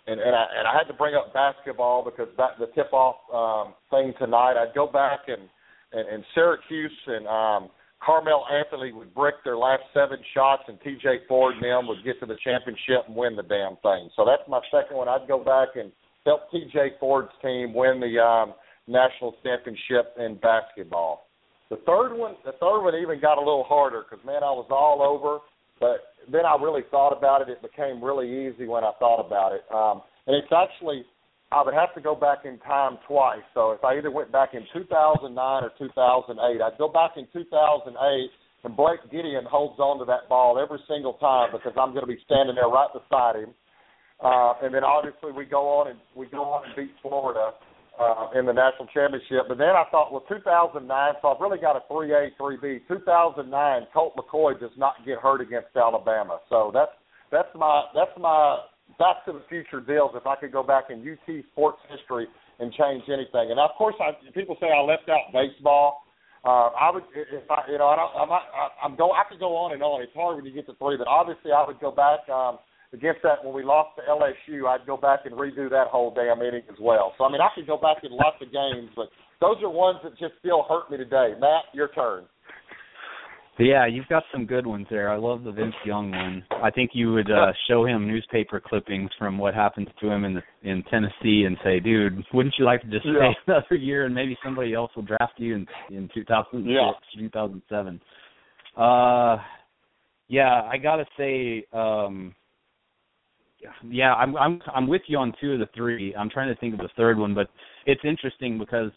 and and I and I had to bring up basketball because that the tip off um, thing tonight. I'd go back and and, and Syracuse and um, Carmelo Anthony would brick their last seven shots, and T.J. Ford and them would get to the championship and win the damn thing. So that's my second one. I'd go back and help T.J. Ford's team win the um, national championship in basketball. The third one, the third one even got a little harder because man, I was all over. But then I really thought about it. It became really easy when I thought about it. Um, and it's actually, I would have to go back in time twice. So if I either went back in 2009 or 2008, I'd go back in 2008, and Blake Gideon holds on to that ball every single time because I'm going to be standing there right beside him. Uh, and then obviously we go on and we go on and beat Florida uh, in the national championship. But then I thought, well, 2009, so I've really got a 3A, 3B. 2009, Colt McCoy does not get hurt against Alabama. So that's that's my that's my back to the future deals. If I could go back in UT sports history and change anything, and of course, I, people say I left out baseball. Uh, I would, if I, you know, I don't, I'm, not, I'm go, I could go on and on. It's hard when you get to three, but obviously, I would go back um, against that when we lost to LSU. I'd go back and redo that whole damn inning as well. So I mean, I could go back in lots of games, but those are ones that just still hurt me today. Matt, your turn. Yeah, you've got some good ones there. I love the Vince Young one. I think you would uh show him newspaper clippings from what happens to him in the, in Tennessee and say, "Dude, wouldn't you like to just Yeah. stay another year and maybe somebody else will draft you in in 2006, Yeah. 2007." Uh yeah, I got to say um yeah, I'm I'm I'm with you on two of the three. I'm trying to think of the third one, but it's interesting because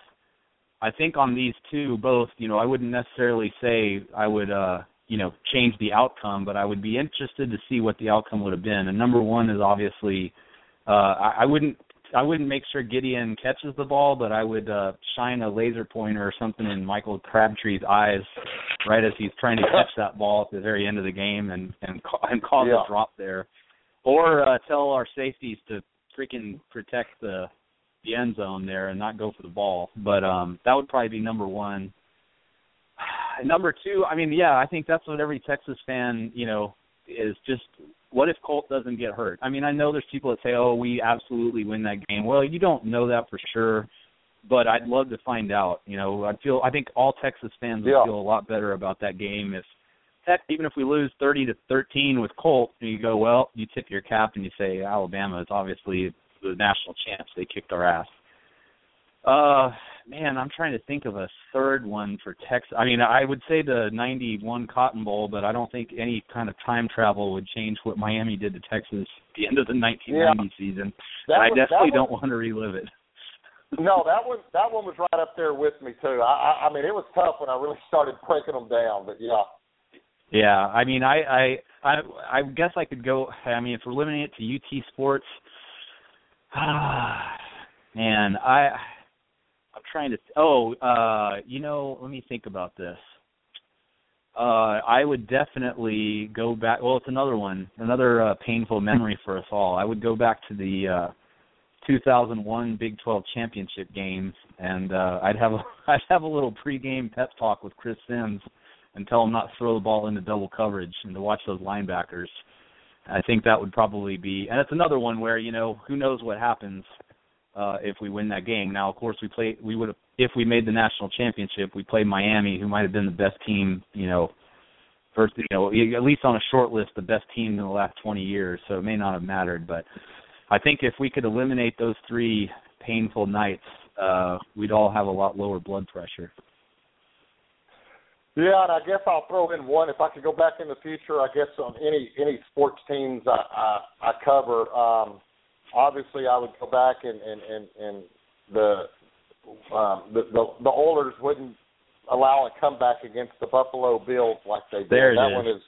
I think on these two both, you know, I wouldn't necessarily say I would uh, you know, change the outcome, but I would be interested to see what the outcome would have been. And number one is obviously uh I, I wouldn't I wouldn't make sure Gideon catches the ball, but I would uh shine a laser pointer or something in Michael Crabtree's eyes right as he's trying to catch that ball at the very end of the game and and ca- and cause Yeah. a drop there. Or uh tell our safeties to freaking protect the the end zone there and not go for the ball. But um that would probably be number one. Number two, I mean, yeah, I think that's what every Texas fan, you know, is just what if Colt doesn't get hurt? I mean, I know there's people that say, "Oh, we absolutely win that game." Well, you don't know that for sure, but I'd love to find out. You know, I feel I think all Texas fans would feel a lot better about that game if heck, even if we lose 30 to 13 with Colt, and you go, well, you tip your cap and you say Alabama is obviously the national champs. They kicked our ass. Uh, man, I'm trying to think of a third one for Texas. I mean, I would say the '91 Cotton Bowl, but I don't think any kind of time travel would change what Miami did to Texas at the end of the 1990 season. That and I definitely was- don't want to relive it. No, that one that one was right up there with me too. I, I I mean, it was tough when I really started breaking them down, but yeah. Yeah, I mean, I, I, I, I guess I could go. I mean, if we're limiting it to UT sports, man, I, I'm trying to. Oh, uh, you know, let me think about this. Uh, I would definitely go back. Well, it's another one, another uh, painful memory for us all. I would go back to the uh, 2001 Big 12 championship games, and uh, I'd have a, I'd have a little pregame pep talk with Chris Sims and tell him not to throw the ball into double coverage and to watch those linebackers. I think that would probably be, and it's another one where you know who knows what happens uh, if we win that game. Now, of course, we play. We would have if we made the national championship. We played Miami, who might have been the best team, you know, first, you know, at least on a short list, the best team in the last 20 years. So it may not have mattered, but I think if we could eliminate those three painful nights, uh, we'd all have a lot lower blood pressure. Yeah, and I guess I'll throw in one. If I could go back in the future, I guess on any any sports teams I I, I cover, um, obviously I would go back and and and, and the, um, the the the Oilers wouldn't allow a comeback against the Buffalo Bills like they did. There it that is. one is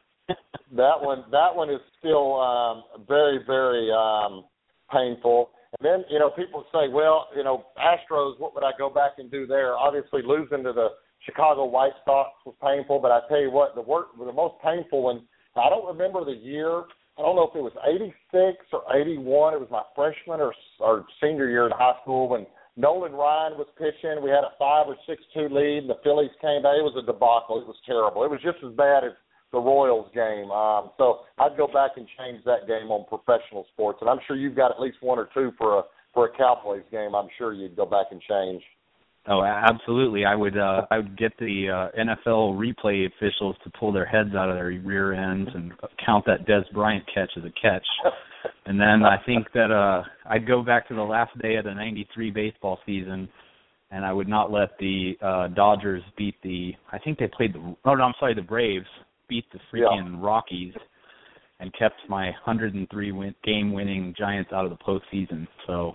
that one that one is still um, very very um, painful. And then you know people say, well, you know Astros, what would I go back and do there? Obviously losing to the Chicago White Sox was painful, but I tell you what, the work the most painful one. I don't remember the year. I don't know if it was '86 or '81. It was my freshman or or senior year in high school when Nolan Ryan was pitching. We had a five or six two lead, and the Phillies came back. It was a debacle. It was terrible. It was just as bad as the Royals game. Um, so I'd go back and change that game on professional sports, and I'm sure you've got at least one or two for a for a Cowboys game. I'm sure you'd go back and change. Oh, absolutely. I would uh I would get the uh NFL replay officials to pull their heads out of their rear ends and count that Dez Bryant catch as a catch. And then I think that uh I'd go back to the last day of the 93 baseball season and I would not let the uh Dodgers beat the I think they played the oh no, I'm sorry, the Braves beat the freaking Rockies and kept my 103 win, game winning Giants out of the postseason. So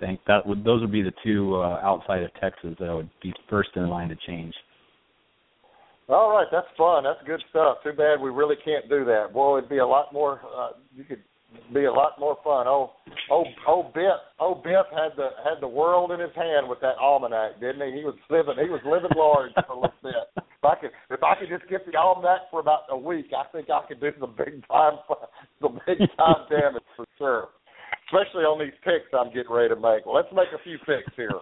think that would those would be the two uh, outside of Texas that would be first in line to change. All right, that's fun. That's good stuff. Too bad we really can't do that. Boy, it'd be a lot more. Uh, you could be a lot more fun. Oh, oh, oh, Biff, oh, Biff had the had the world in his hand with that almanac, didn't he? He was living, he was living large for a little bit. If I could, if I could just get the almanac for about a week, I think I could do some big time, some big time damage for sure. Especially on these picks I'm getting ready to make. Let's make a few picks here.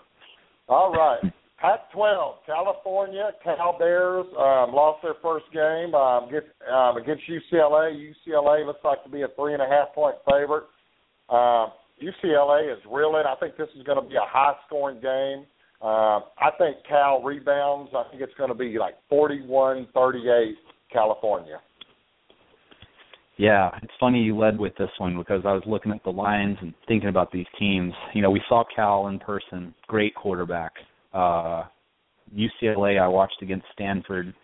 All right. Pac-12, California Cal Bears um, lost their first game um, against, um, against UCLA. UCLA looks like to be a three and a half point favorite. Um, UCLA is reeling. I think this is going to be a high scoring game. Um, I think Cal rebounds. I think it's going to be like 41-38 California. Yeah, it's funny you led with this one because I was looking at the lines and thinking about these teams. You know, we saw Cal in person, great quarterback. Uh UCLA I watched against Stanford.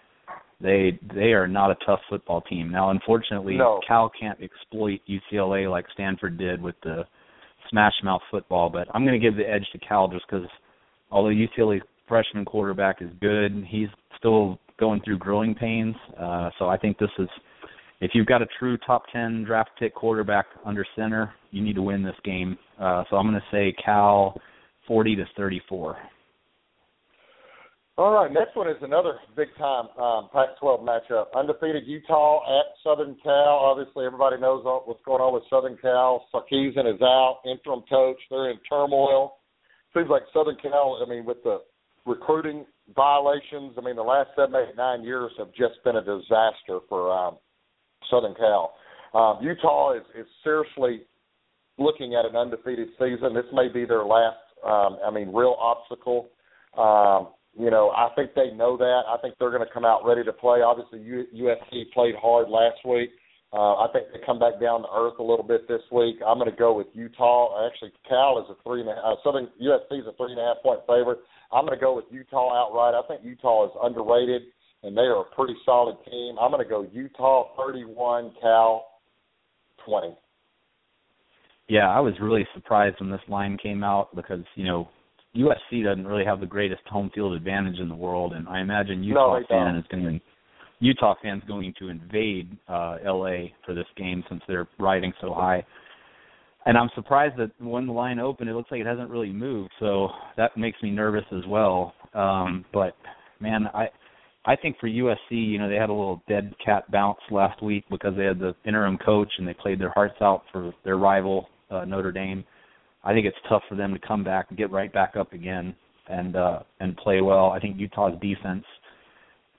They they are not a tough football team. Now unfortunately No. Cal can't exploit UCLA like Stanford did with the smash mouth football, but I'm going to give the edge to Cal just cuz although UCLA's freshman quarterback is good, he's still going through growing pains. Uh so I think this is if you've got a true top 10 draft pick quarterback under center, you need to win this game. Uh, so I'm going to say Cal 40 to 34. All right, next one is another big time um, Pac-12 matchup. Undefeated Utah at Southern Cal. Obviously, everybody knows what's going on with Southern Cal. Sarkisian is out, interim coach. They're in turmoil. Seems like Southern Cal. I mean, with the recruiting violations, I mean, the last seven, eight, nine years have just been a disaster for um, Southern Cal. Um, Utah is, is seriously looking at an undefeated season. This may be their last. Um, I mean, real obstacle. Um, you know, I think they know that. I think they're going to come out ready to play. Obviously, USC played hard last week. Uh, I think they come back down to earth a little bit this week. I'm going to go with Utah. Actually, Cal is a three and a half. Uh, Southern USC is a three and a half point favorite. I'm going to go with Utah outright. I think Utah is underrated, and they are a pretty solid team. I'm going to go Utah 31, Cal 20. Yeah, I was really surprised when this line came out because, you know, USC doesn't really have the greatest home field advantage in the world, and I imagine Utah they fan don't. is going to Utah fans going to invade uh LA for this game since they're riding so high. And I'm surprised that when the line opened, it looks like it hasn't really moved. So that makes me nervous as well. Um, but man, I I think for USC, you know, they had a little dead cat bounce last week because they had the interim coach and they played their hearts out for their rival uh, Notre Dame. I think it's tough for them to come back and get right back up again and uh and play well. I think Utah's defense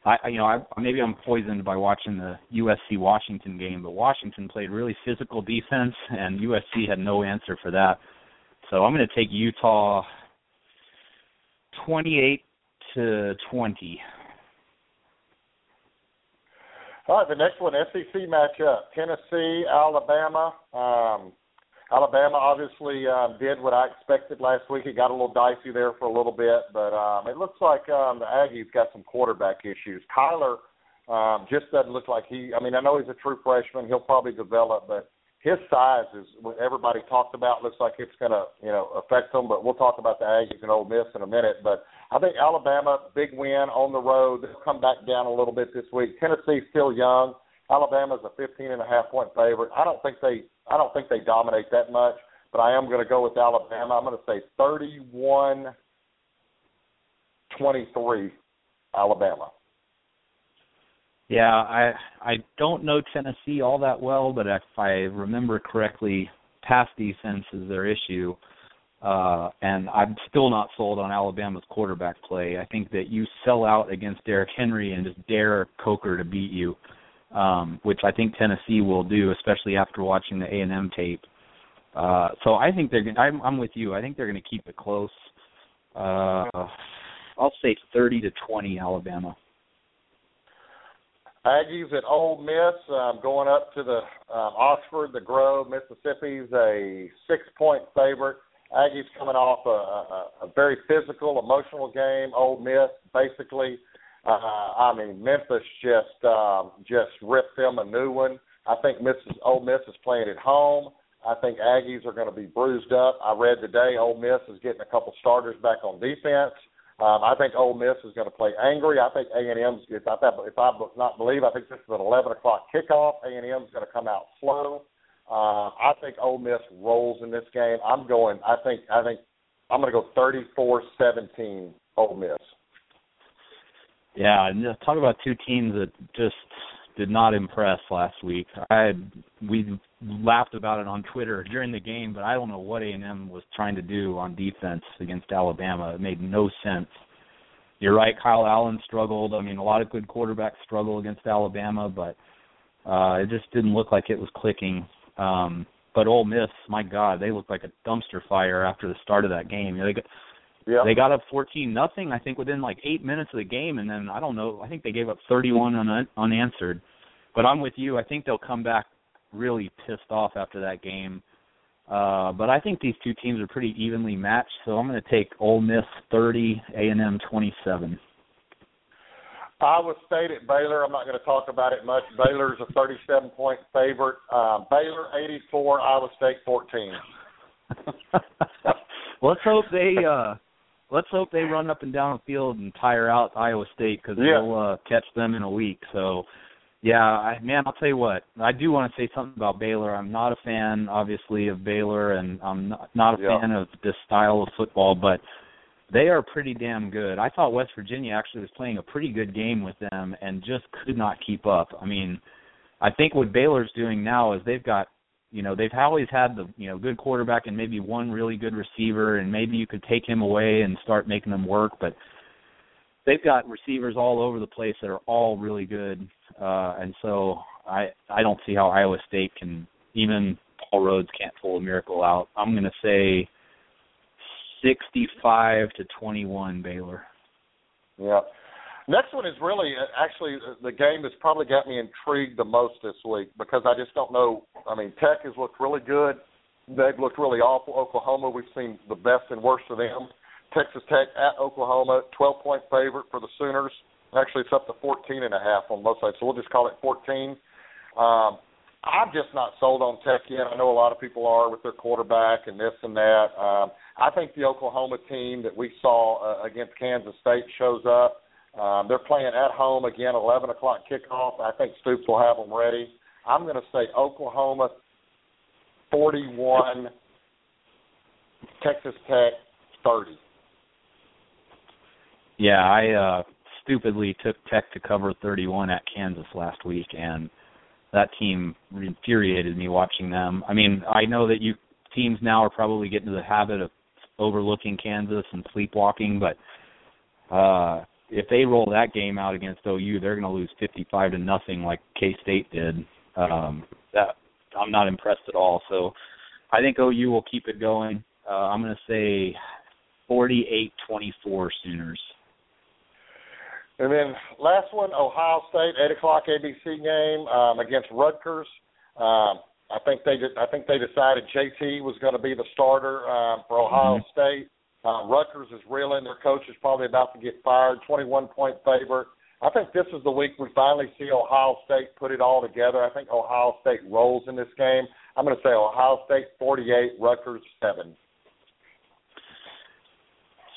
I you know, I maybe I'm poisoned by watching the USC Washington game, but Washington played really physical defense and USC had no answer for that. So I'm going to take Utah 28 to 20. All right, the next one, SEC matchup: Tennessee, Alabama. Um, Alabama obviously um, did what I expected last week. It got a little dicey there for a little bit, but um, it looks like um, the Aggies got some quarterback issues. Kyler um, just doesn't look like he. I mean, I know he's a true freshman. He'll probably develop, but his size is what everybody talked about. Looks like it's going to you know affect them. But we'll talk about the Aggies and Ole Miss in a minute. But I think Alabama big win on the road. They'll come back down a little bit this week. Tennessee's still young. Alabama's a 15 and a half point favorite. I don't think they I don't think they dominate that much, but I am going to go with Alabama. I'm going to say 31 23 Alabama. Yeah, I I don't know Tennessee all that well, but if I remember correctly, pass defense is their issue. Uh and I'm still not sold on Alabama's quarterback play. I think that you sell out against Derrick Henry and just dare Coker to beat you. Um, which I think Tennessee will do, especially after watching the A and M tape. Uh, so I think they're. Gonna, I'm, I'm with you. I think they're going to keep it close. Uh, I'll say 30 to 20, Alabama. Aggies at Ole Miss um, going up to the um, Oxford, the Grove, Mississippi's a six-point favorite. Aggies coming off a, a, a very physical, emotional game. Ole Miss basically, uh, I mean, Memphis just um, just ripped them a new one. I think Mrs. Ole Miss is playing at home. I think Aggies are going to be bruised up. I read today Ole Miss is getting a couple starters back on defense. Um, I think Ole Miss is going to play angry. I think A&M M's. If I if I not believe, I think this is an 11 o'clock kickoff. A and M's going to come out slow. Uh, I think Ole Miss rolls in this game. I'm going. I think. I think. I'm going to go 34-17 Ole Miss. Yeah, and just talk about two teams that just did not impress last week. I had, we laughed about it on Twitter during the game, but I don't know what A&M was trying to do on defense against Alabama. It made no sense. You're right, Kyle Allen struggled. I mean, a lot of good quarterbacks struggle against Alabama, but uh it just didn't look like it was clicking. Um but Ole Miss, my God, they looked like a dumpster fire after the start of that game. You know, they got Yeah. They got up fourteen nothing, I think, within like eight minutes of the game, and then I don't know. I think they gave up thirty-one un- unanswered. But I'm with you. I think they'll come back really pissed off after that game. Uh, but I think these two teams are pretty evenly matched, so I'm going to take Ole Miss 30, A&M 27. Iowa State at Baylor. I'm not going to talk about it much. Baylor's a 37 point favorite. Um, Baylor 84, Iowa State 14. let's hope they uh let's hope they run up and down the field and tire out Iowa State because Yeah. we'll uh, catch them in a week. So, yeah, I, man, I'll tell you what. I do want to say something about Baylor. I'm not a fan, obviously, of Baylor, and I'm not, not a Yeah. fan of this style of football, but they are pretty damn good. I thought West Virginia actually was playing a pretty good game with them and just could not keep up. I mean, I think what Baylor's doing now is they've got you know they've always had the you know good quarterback and maybe one really good receiver and maybe you could take him away and start making them work but they've got receivers all over the place that are all really good. Uh and so i i don't see how iowa state can even paul rhoads can't pull a miracle out. I'm going to say 65 to 21 baylor. Yeah. Next one is really uh, actually uh, the game that's probably got me intrigued the most this week because I just don't know. I mean, Tech has looked really good. They've looked really awful. Oklahoma, we've seen the best and worst of them. Texas Tech at Oklahoma, 12 point favorite for the Sooners. Actually, it's up to 14 and a half on most sides, so we'll just call it 14. Um, I'm just not sold on Tech yet. I know a lot of people are with their quarterback and this and that. Um, I think the Oklahoma team that we saw uh, against Kansas State shows up. Um, they're playing at home again, 11 o'clock kickoff. I think Stoops will have them ready. I'm going to say Oklahoma 41, Texas Tech 30. Yeah, I uh stupidly took Tech to cover 31 at Kansas last week and that team infuriated me watching them. I mean, I know that you teams now are probably getting into the habit of overlooking Kansas and sleepwalking, but uh if they roll that game out against OU, they're going to lose 55 to nothing like K-State did. Um that I'm not impressed at all. So I think OU will keep it going. Uh I'm going to say 48-24 Sooners. And then last one, Ohio State, eight o'clock ABC game um, against Rutgers. Um, I think they did, I think they decided JT was going to be the starter um, for Ohio Mhm. State. Uh, Rutgers is reeling. Their coach is probably about to get fired. Twenty-one point favorite. I think this is the week we finally see Ohio State put it all together. I think Ohio State rolls in this game. I'm going to say Ohio State 48, Rutgers 7.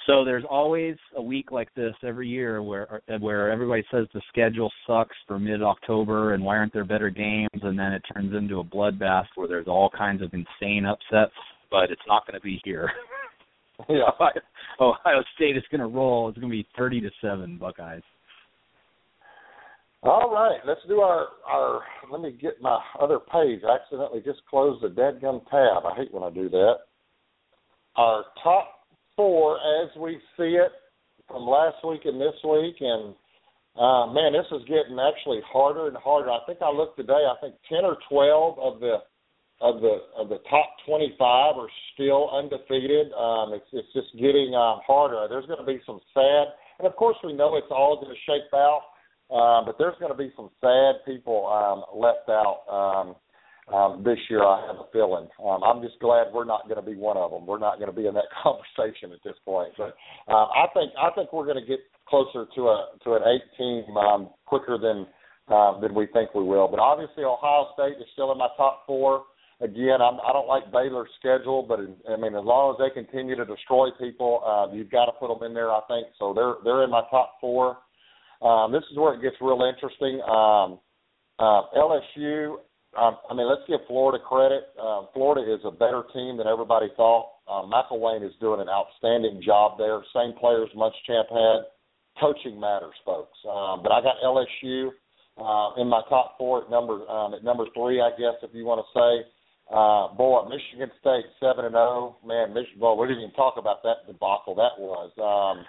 So there's always a week like this every year where where everybody says the schedule sucks for mid October and why aren't there better games and then it turns into a bloodbath where there's all kinds of insane upsets, but it's not going to be here. Yeah. Ohio State is going to roll. It's going to be 30 to 7 Buckeyes. All right, let's do our our. Let me get my other page. I accidentally just closed the dead gum tab. I hate when I do that. Our top four as we see it from last week and this week, and uh, man, this is getting actually harder and harder. I think I looked today. I think ten or twelve of the of the of the top twenty five are still undefeated. Um, it's it's just getting um, harder. There's going to be some sad, and of course we know it's all going to shape out. Uh, but there's going to be some sad people um, left out um, um, this year. I have a feeling. Um, I'm just glad we're not going to be one of them. We're not going to be in that conversation at this point. But uh, I think I think we're going to get closer to a to an eight team um, quicker than uh, than we think we will. But obviously, Ohio State is still in my top four. Again, I'm, I don't like Baylor's schedule, but I mean, as long as they continue to destroy people, uh, you've got to put them in there. I think so. They're they're in my top four. Um, this is where it gets real interesting. Um, uh, LSU. Um, I mean, let's give Florida credit. Uh, Florida is a better team than everybody thought. Um, McElwain is doing an outstanding job there. Same players Muschamp had. Coaching matters, folks. Um, but I got LSU uh, in my top four at number um, at number three, I guess, if you want to say. Uh, boy, Michigan State seven and zero. Man, Michigan. Boy, we didn't even talk about that debacle that was. Um,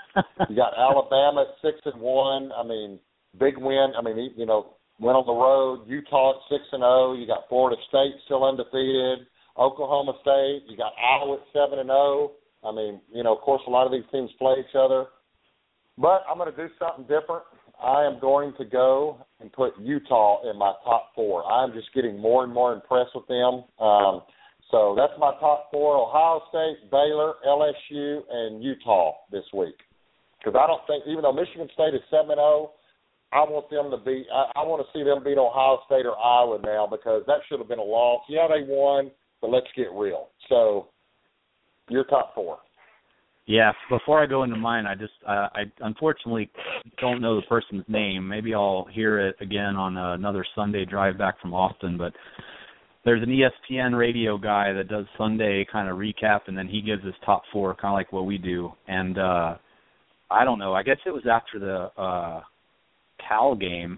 you got Alabama six and one. I mean, big win. I mean, you know, went on the road. Utah at six and zero. You got Florida State still undefeated. Oklahoma State. You got Iowa at seven and zero. I mean, you know, of course, a lot of these teams play each other, but I'm going to do something different. I am going to go and put Utah in my top four. I'm just getting more and more impressed with them. Um, so that's my top four: Ohio State, Baylor, LSU, and Utah this week. Because I don't think, even though Michigan State is seven and zero, I want them to beat. I, I want to see them beat Ohio State or Iowa now because that should have been a loss. Yeah, they won, but let's get real. So, your top four. Yeah, before I go into mine, I just uh, I unfortunately don't know the person's name. Maybe I'll hear it again on uh, another Sunday drive back from Austin. But there's an ESPN radio guy that does Sunday kind of recap, and then he gives his top four, kind of like what we do. And uh I don't know. I guess it was after the uh Cal game.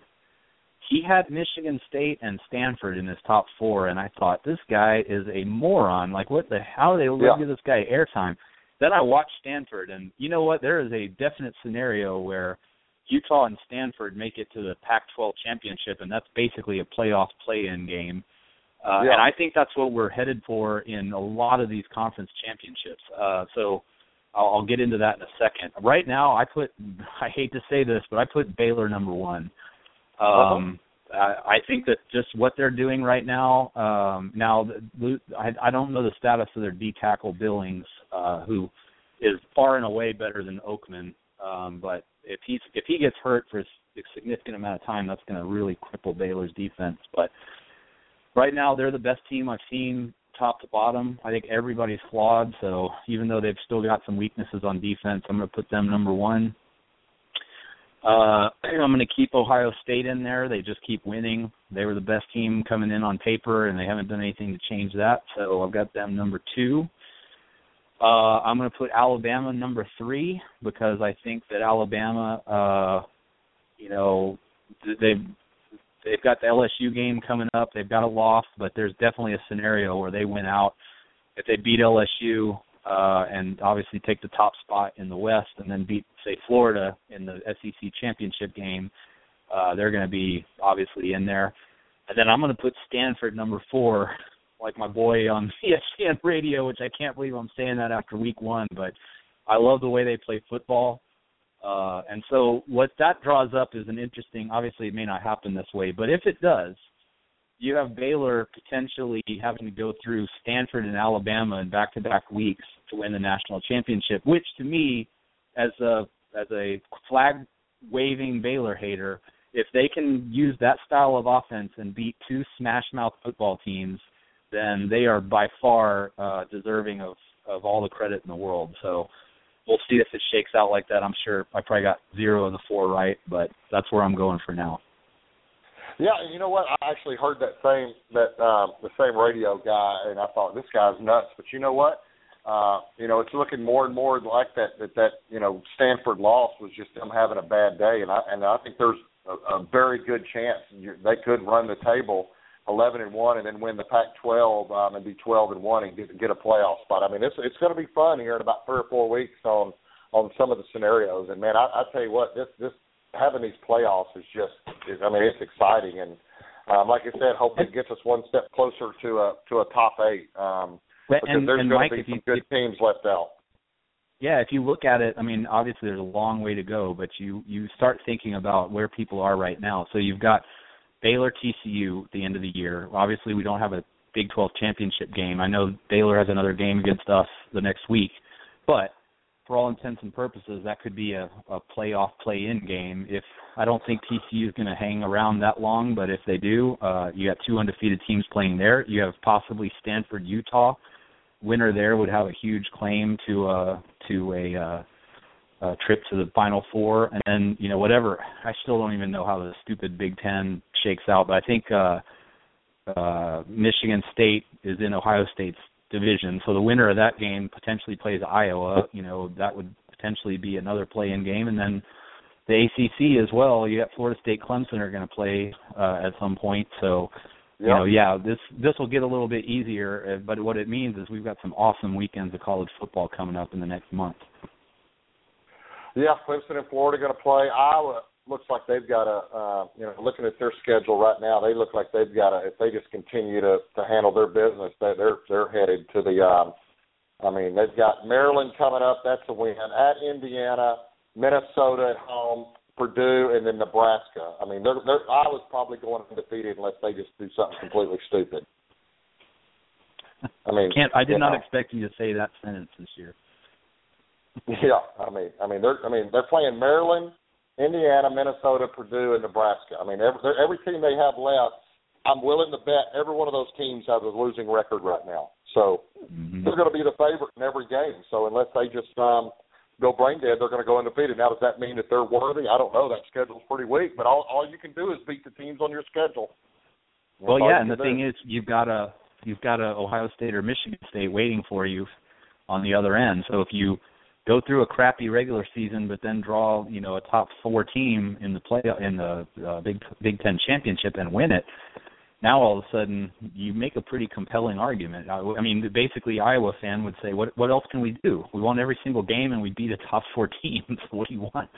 He had Michigan State and Stanford in his top four, and I thought this guy is a moron. Like, what the? How are they Yeah. give this guy airtime? Then I watched Stanford, and you know what? There is a definite scenario where Utah and Stanford make it to the Pac-12 championship, and that's basically a playoff play-in game. Uh, Yeah. And I think that's what we're headed for in a lot of these conference championships. Uh, so I'll, I'll get into that in a second. Right now, I put I hate to say this, but I put Baylor number one. Um, I, I think that just what they're doing right now. Um, now, the- I, I don't know the status of their D tackle Billings, uh, who is far and away better than Oakman. Um, but if he's if he gets hurt for a significant amount of time, that's going to really cripple Baylor's defense. But right now, they're the best team I've seen top to bottom. I think everybody's flawed, so even though they've still got some weaknesses on defense, I'm going to put them number one. Uh, I'm going to keep Ohio State in there. They just keep winning. They were the best team coming in on paper, and they haven't done anything to change that. So I've got them number two. Uh, I'm going to put Alabama number three because I think that Alabama, uh, you know, they've they've got the LSU game coming up. They've got a loss, but there's definitely a scenario where they win out if they beat LSU uh, and obviously take the top spot in the West, and then beat say Florida in the SEC championship game. Uh, they're going to be obviously in there, and then I'm going to put Stanford number four, like my boy on ESPN radio, which I can't believe I'm saying that after week one, but I love the way they play football. Uh, and so what that draws up is an interesting. Obviously, it may not happen this way, but if it does, you have Baylor potentially having to go through Stanford and Alabama in back-to-back weeks to win the national championship, which to me, as a as a flag-waving Baylor hater, if they can use that style of offense and beat two smash-mouth football teams, then they are by far uh, deserving of of all the credit in the world. So we'll see if it shakes out like that. I'm sure I probably got zero of the four right, but that's where I'm going for now. Yeah, you know what? I actually heard that same that um the same radio guy and I thought this guy's nuts, but you know what? Uh, you know, it's looking more and more like that that that, you know, Stanford loss was just them having a bad day and I and I think there's a, a very good chance they could run the table 11 and 1 and then win the Pac-12 um and be 12 and 1 and get get a playoff spot. I mean, it's it's going to be fun here in about 3 or 4 weeks on on some of the scenarios and man, I I tell you what, this this having these playoffs is just is, I mean it's exciting and um, like I said, hopefully it gets us one step closer to a to a top eight. Um, because and, there's going to be some you good teams left out. Yeah, if you look at it, I mean, obviously there's a long way to go, but you you start thinking about where people are right now. So you've got Baylor TCU at the end of the year. Obviously, we don't have a Big 12 championship game. I know Baylor has another game against us the next week, but for all intents and purposes, that could be a, a playoff play-in game. If I don't think TCU is going to hang around that long, but if they do, uh, you got two undefeated teams playing there. You have possibly Stanford, Utah. Winner there would have a huge claim to uh, to a, uh, a trip to the Final Four, and then you know whatever. I still don't even know how the stupid Big Ten shakes out, but I think uh, uh, Michigan State is in Ohio State's division, so the winner of that game potentially plays Iowa. You know that would potentially be another play-in game, and then the ACC as well. You got Florida State, Clemson are going to play uh, at some point, so you know, yeah, this this will get a little bit easier. uh, But what it means is we've got some awesome weekends of college football coming up in the next month. Yeah, Clemson and Florida going to play. Iowa looks like they've got a, uh, you know, looking at their schedule right now, they look like they've got a. If they just continue to to handle their business, they they're they're headed to the um, I mean, they've got Maryland coming up. That's a win. At Indiana, Minnesota at home, Purdue, and then Nebraska. I mean, they're, they're, Iowa's probably going undefeated unless they just do something completely stupid. I mean, Can't I did not know. expect you to say that sentence this year. Yeah, I mean, I mean, they're, I mean, they're playing Maryland, Indiana, Minnesota, Purdue, and Nebraska. I mean, every, every team they have left, I'm willing to bet every one of those teams has a losing record right now. So Mhm. they're going to be the favorite in every game. So unless they just um, go brain dead, they're going to go undefeated. Now, does that mean that they're worthy? I don't know. That schedule's pretty weak, but all all you can do is beat the teams on your schedule. Well, That's all yeah, and the can thing is, you've got a you've got a Ohio State or Michigan State waiting for you on the other end. So if you go through a crappy regular season, but then draw you know a top four team in the play in the uh, Big Big Ten championship and win it, now all of a sudden you make a pretty compelling argument. I, I mean, basically, Iowa fan would say, what what else can we do? We won every single game and we beat a top four team. what do you want?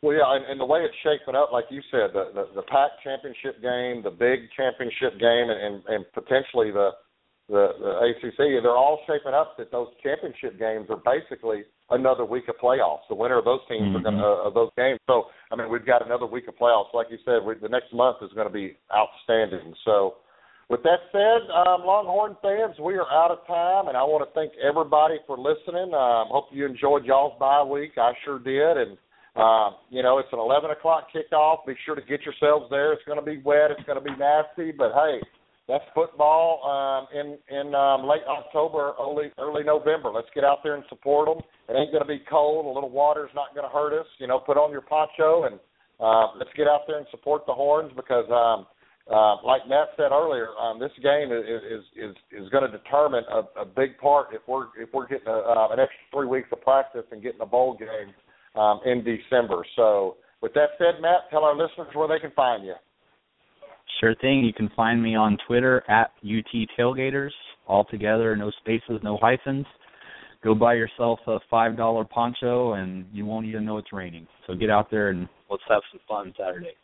Well, yeah, and, and the way it's shaping up, like you said, the the, the PAC championship game, the big championship game, and and, and potentially the, the the ACC, they're all shaping up that those championship games are basically another week of playoffs. The winner of those teams are going to uh, of those games. So, I mean, we've got another week of playoffs. Like you said, we, the next month is going to be outstanding. So. With that said, um, Longhorn fans, we are out of time, and I want to thank everybody for listening. Um, hope you enjoyed y'all's bye week. I sure did, and uh, you know, it's an 11 o'clock kickoff. Be sure to get yourselves there. It's going to be wet. It's going to be nasty, but hey, that's football um, in in um, late October, early early November. Let's get out there and support them. It ain't going to be cold. A little water's not going to hurt us. You know, put on your poncho and uh, let's get out there and support the Horns because, um, uh, like Matt said earlier, um, this game is is is, is going to determine a, a big part if we're if we're getting a, uh, an extra three weeks of practice and getting a bowl game um, in December. So, with that said, Matt, tell our listeners where they can find you. Sure thing. You can find me on Twitter at UT Tailgaters, all together, no spaces, no hyphens. Go buy yourself a five dollar poncho, and you won't even know it's raining. So get out there and let's have some fun Saturday.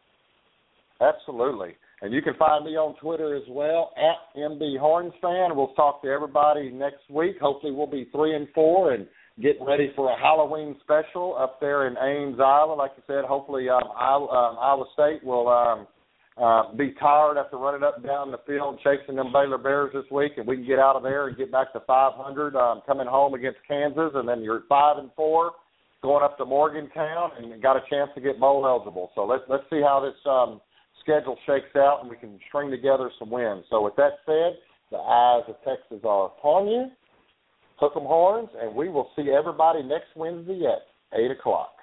Absolutely. And you can find me on Twitter as well at MB Horns fan. We'll talk to everybody next week. Hopefully, we'll be three and four and getting ready for a Halloween special up there in Ames, Iowa. Like I said, hopefully um, Iowa, um, Iowa State will um, uh, be tired after running up and down the field chasing them Baylor Bears this week, and we can get out of there and get back to 500, um, coming home against Kansas, and then you're five and four, going up to Morgantown, and got a chance to get bowl eligible. So let's let's see how this um, schedule shakes out, and we can string together some wins. So with that said, the eyes of Texas are upon you. Hook 'em horns, and we will see everybody next Wednesday at eight o'clock.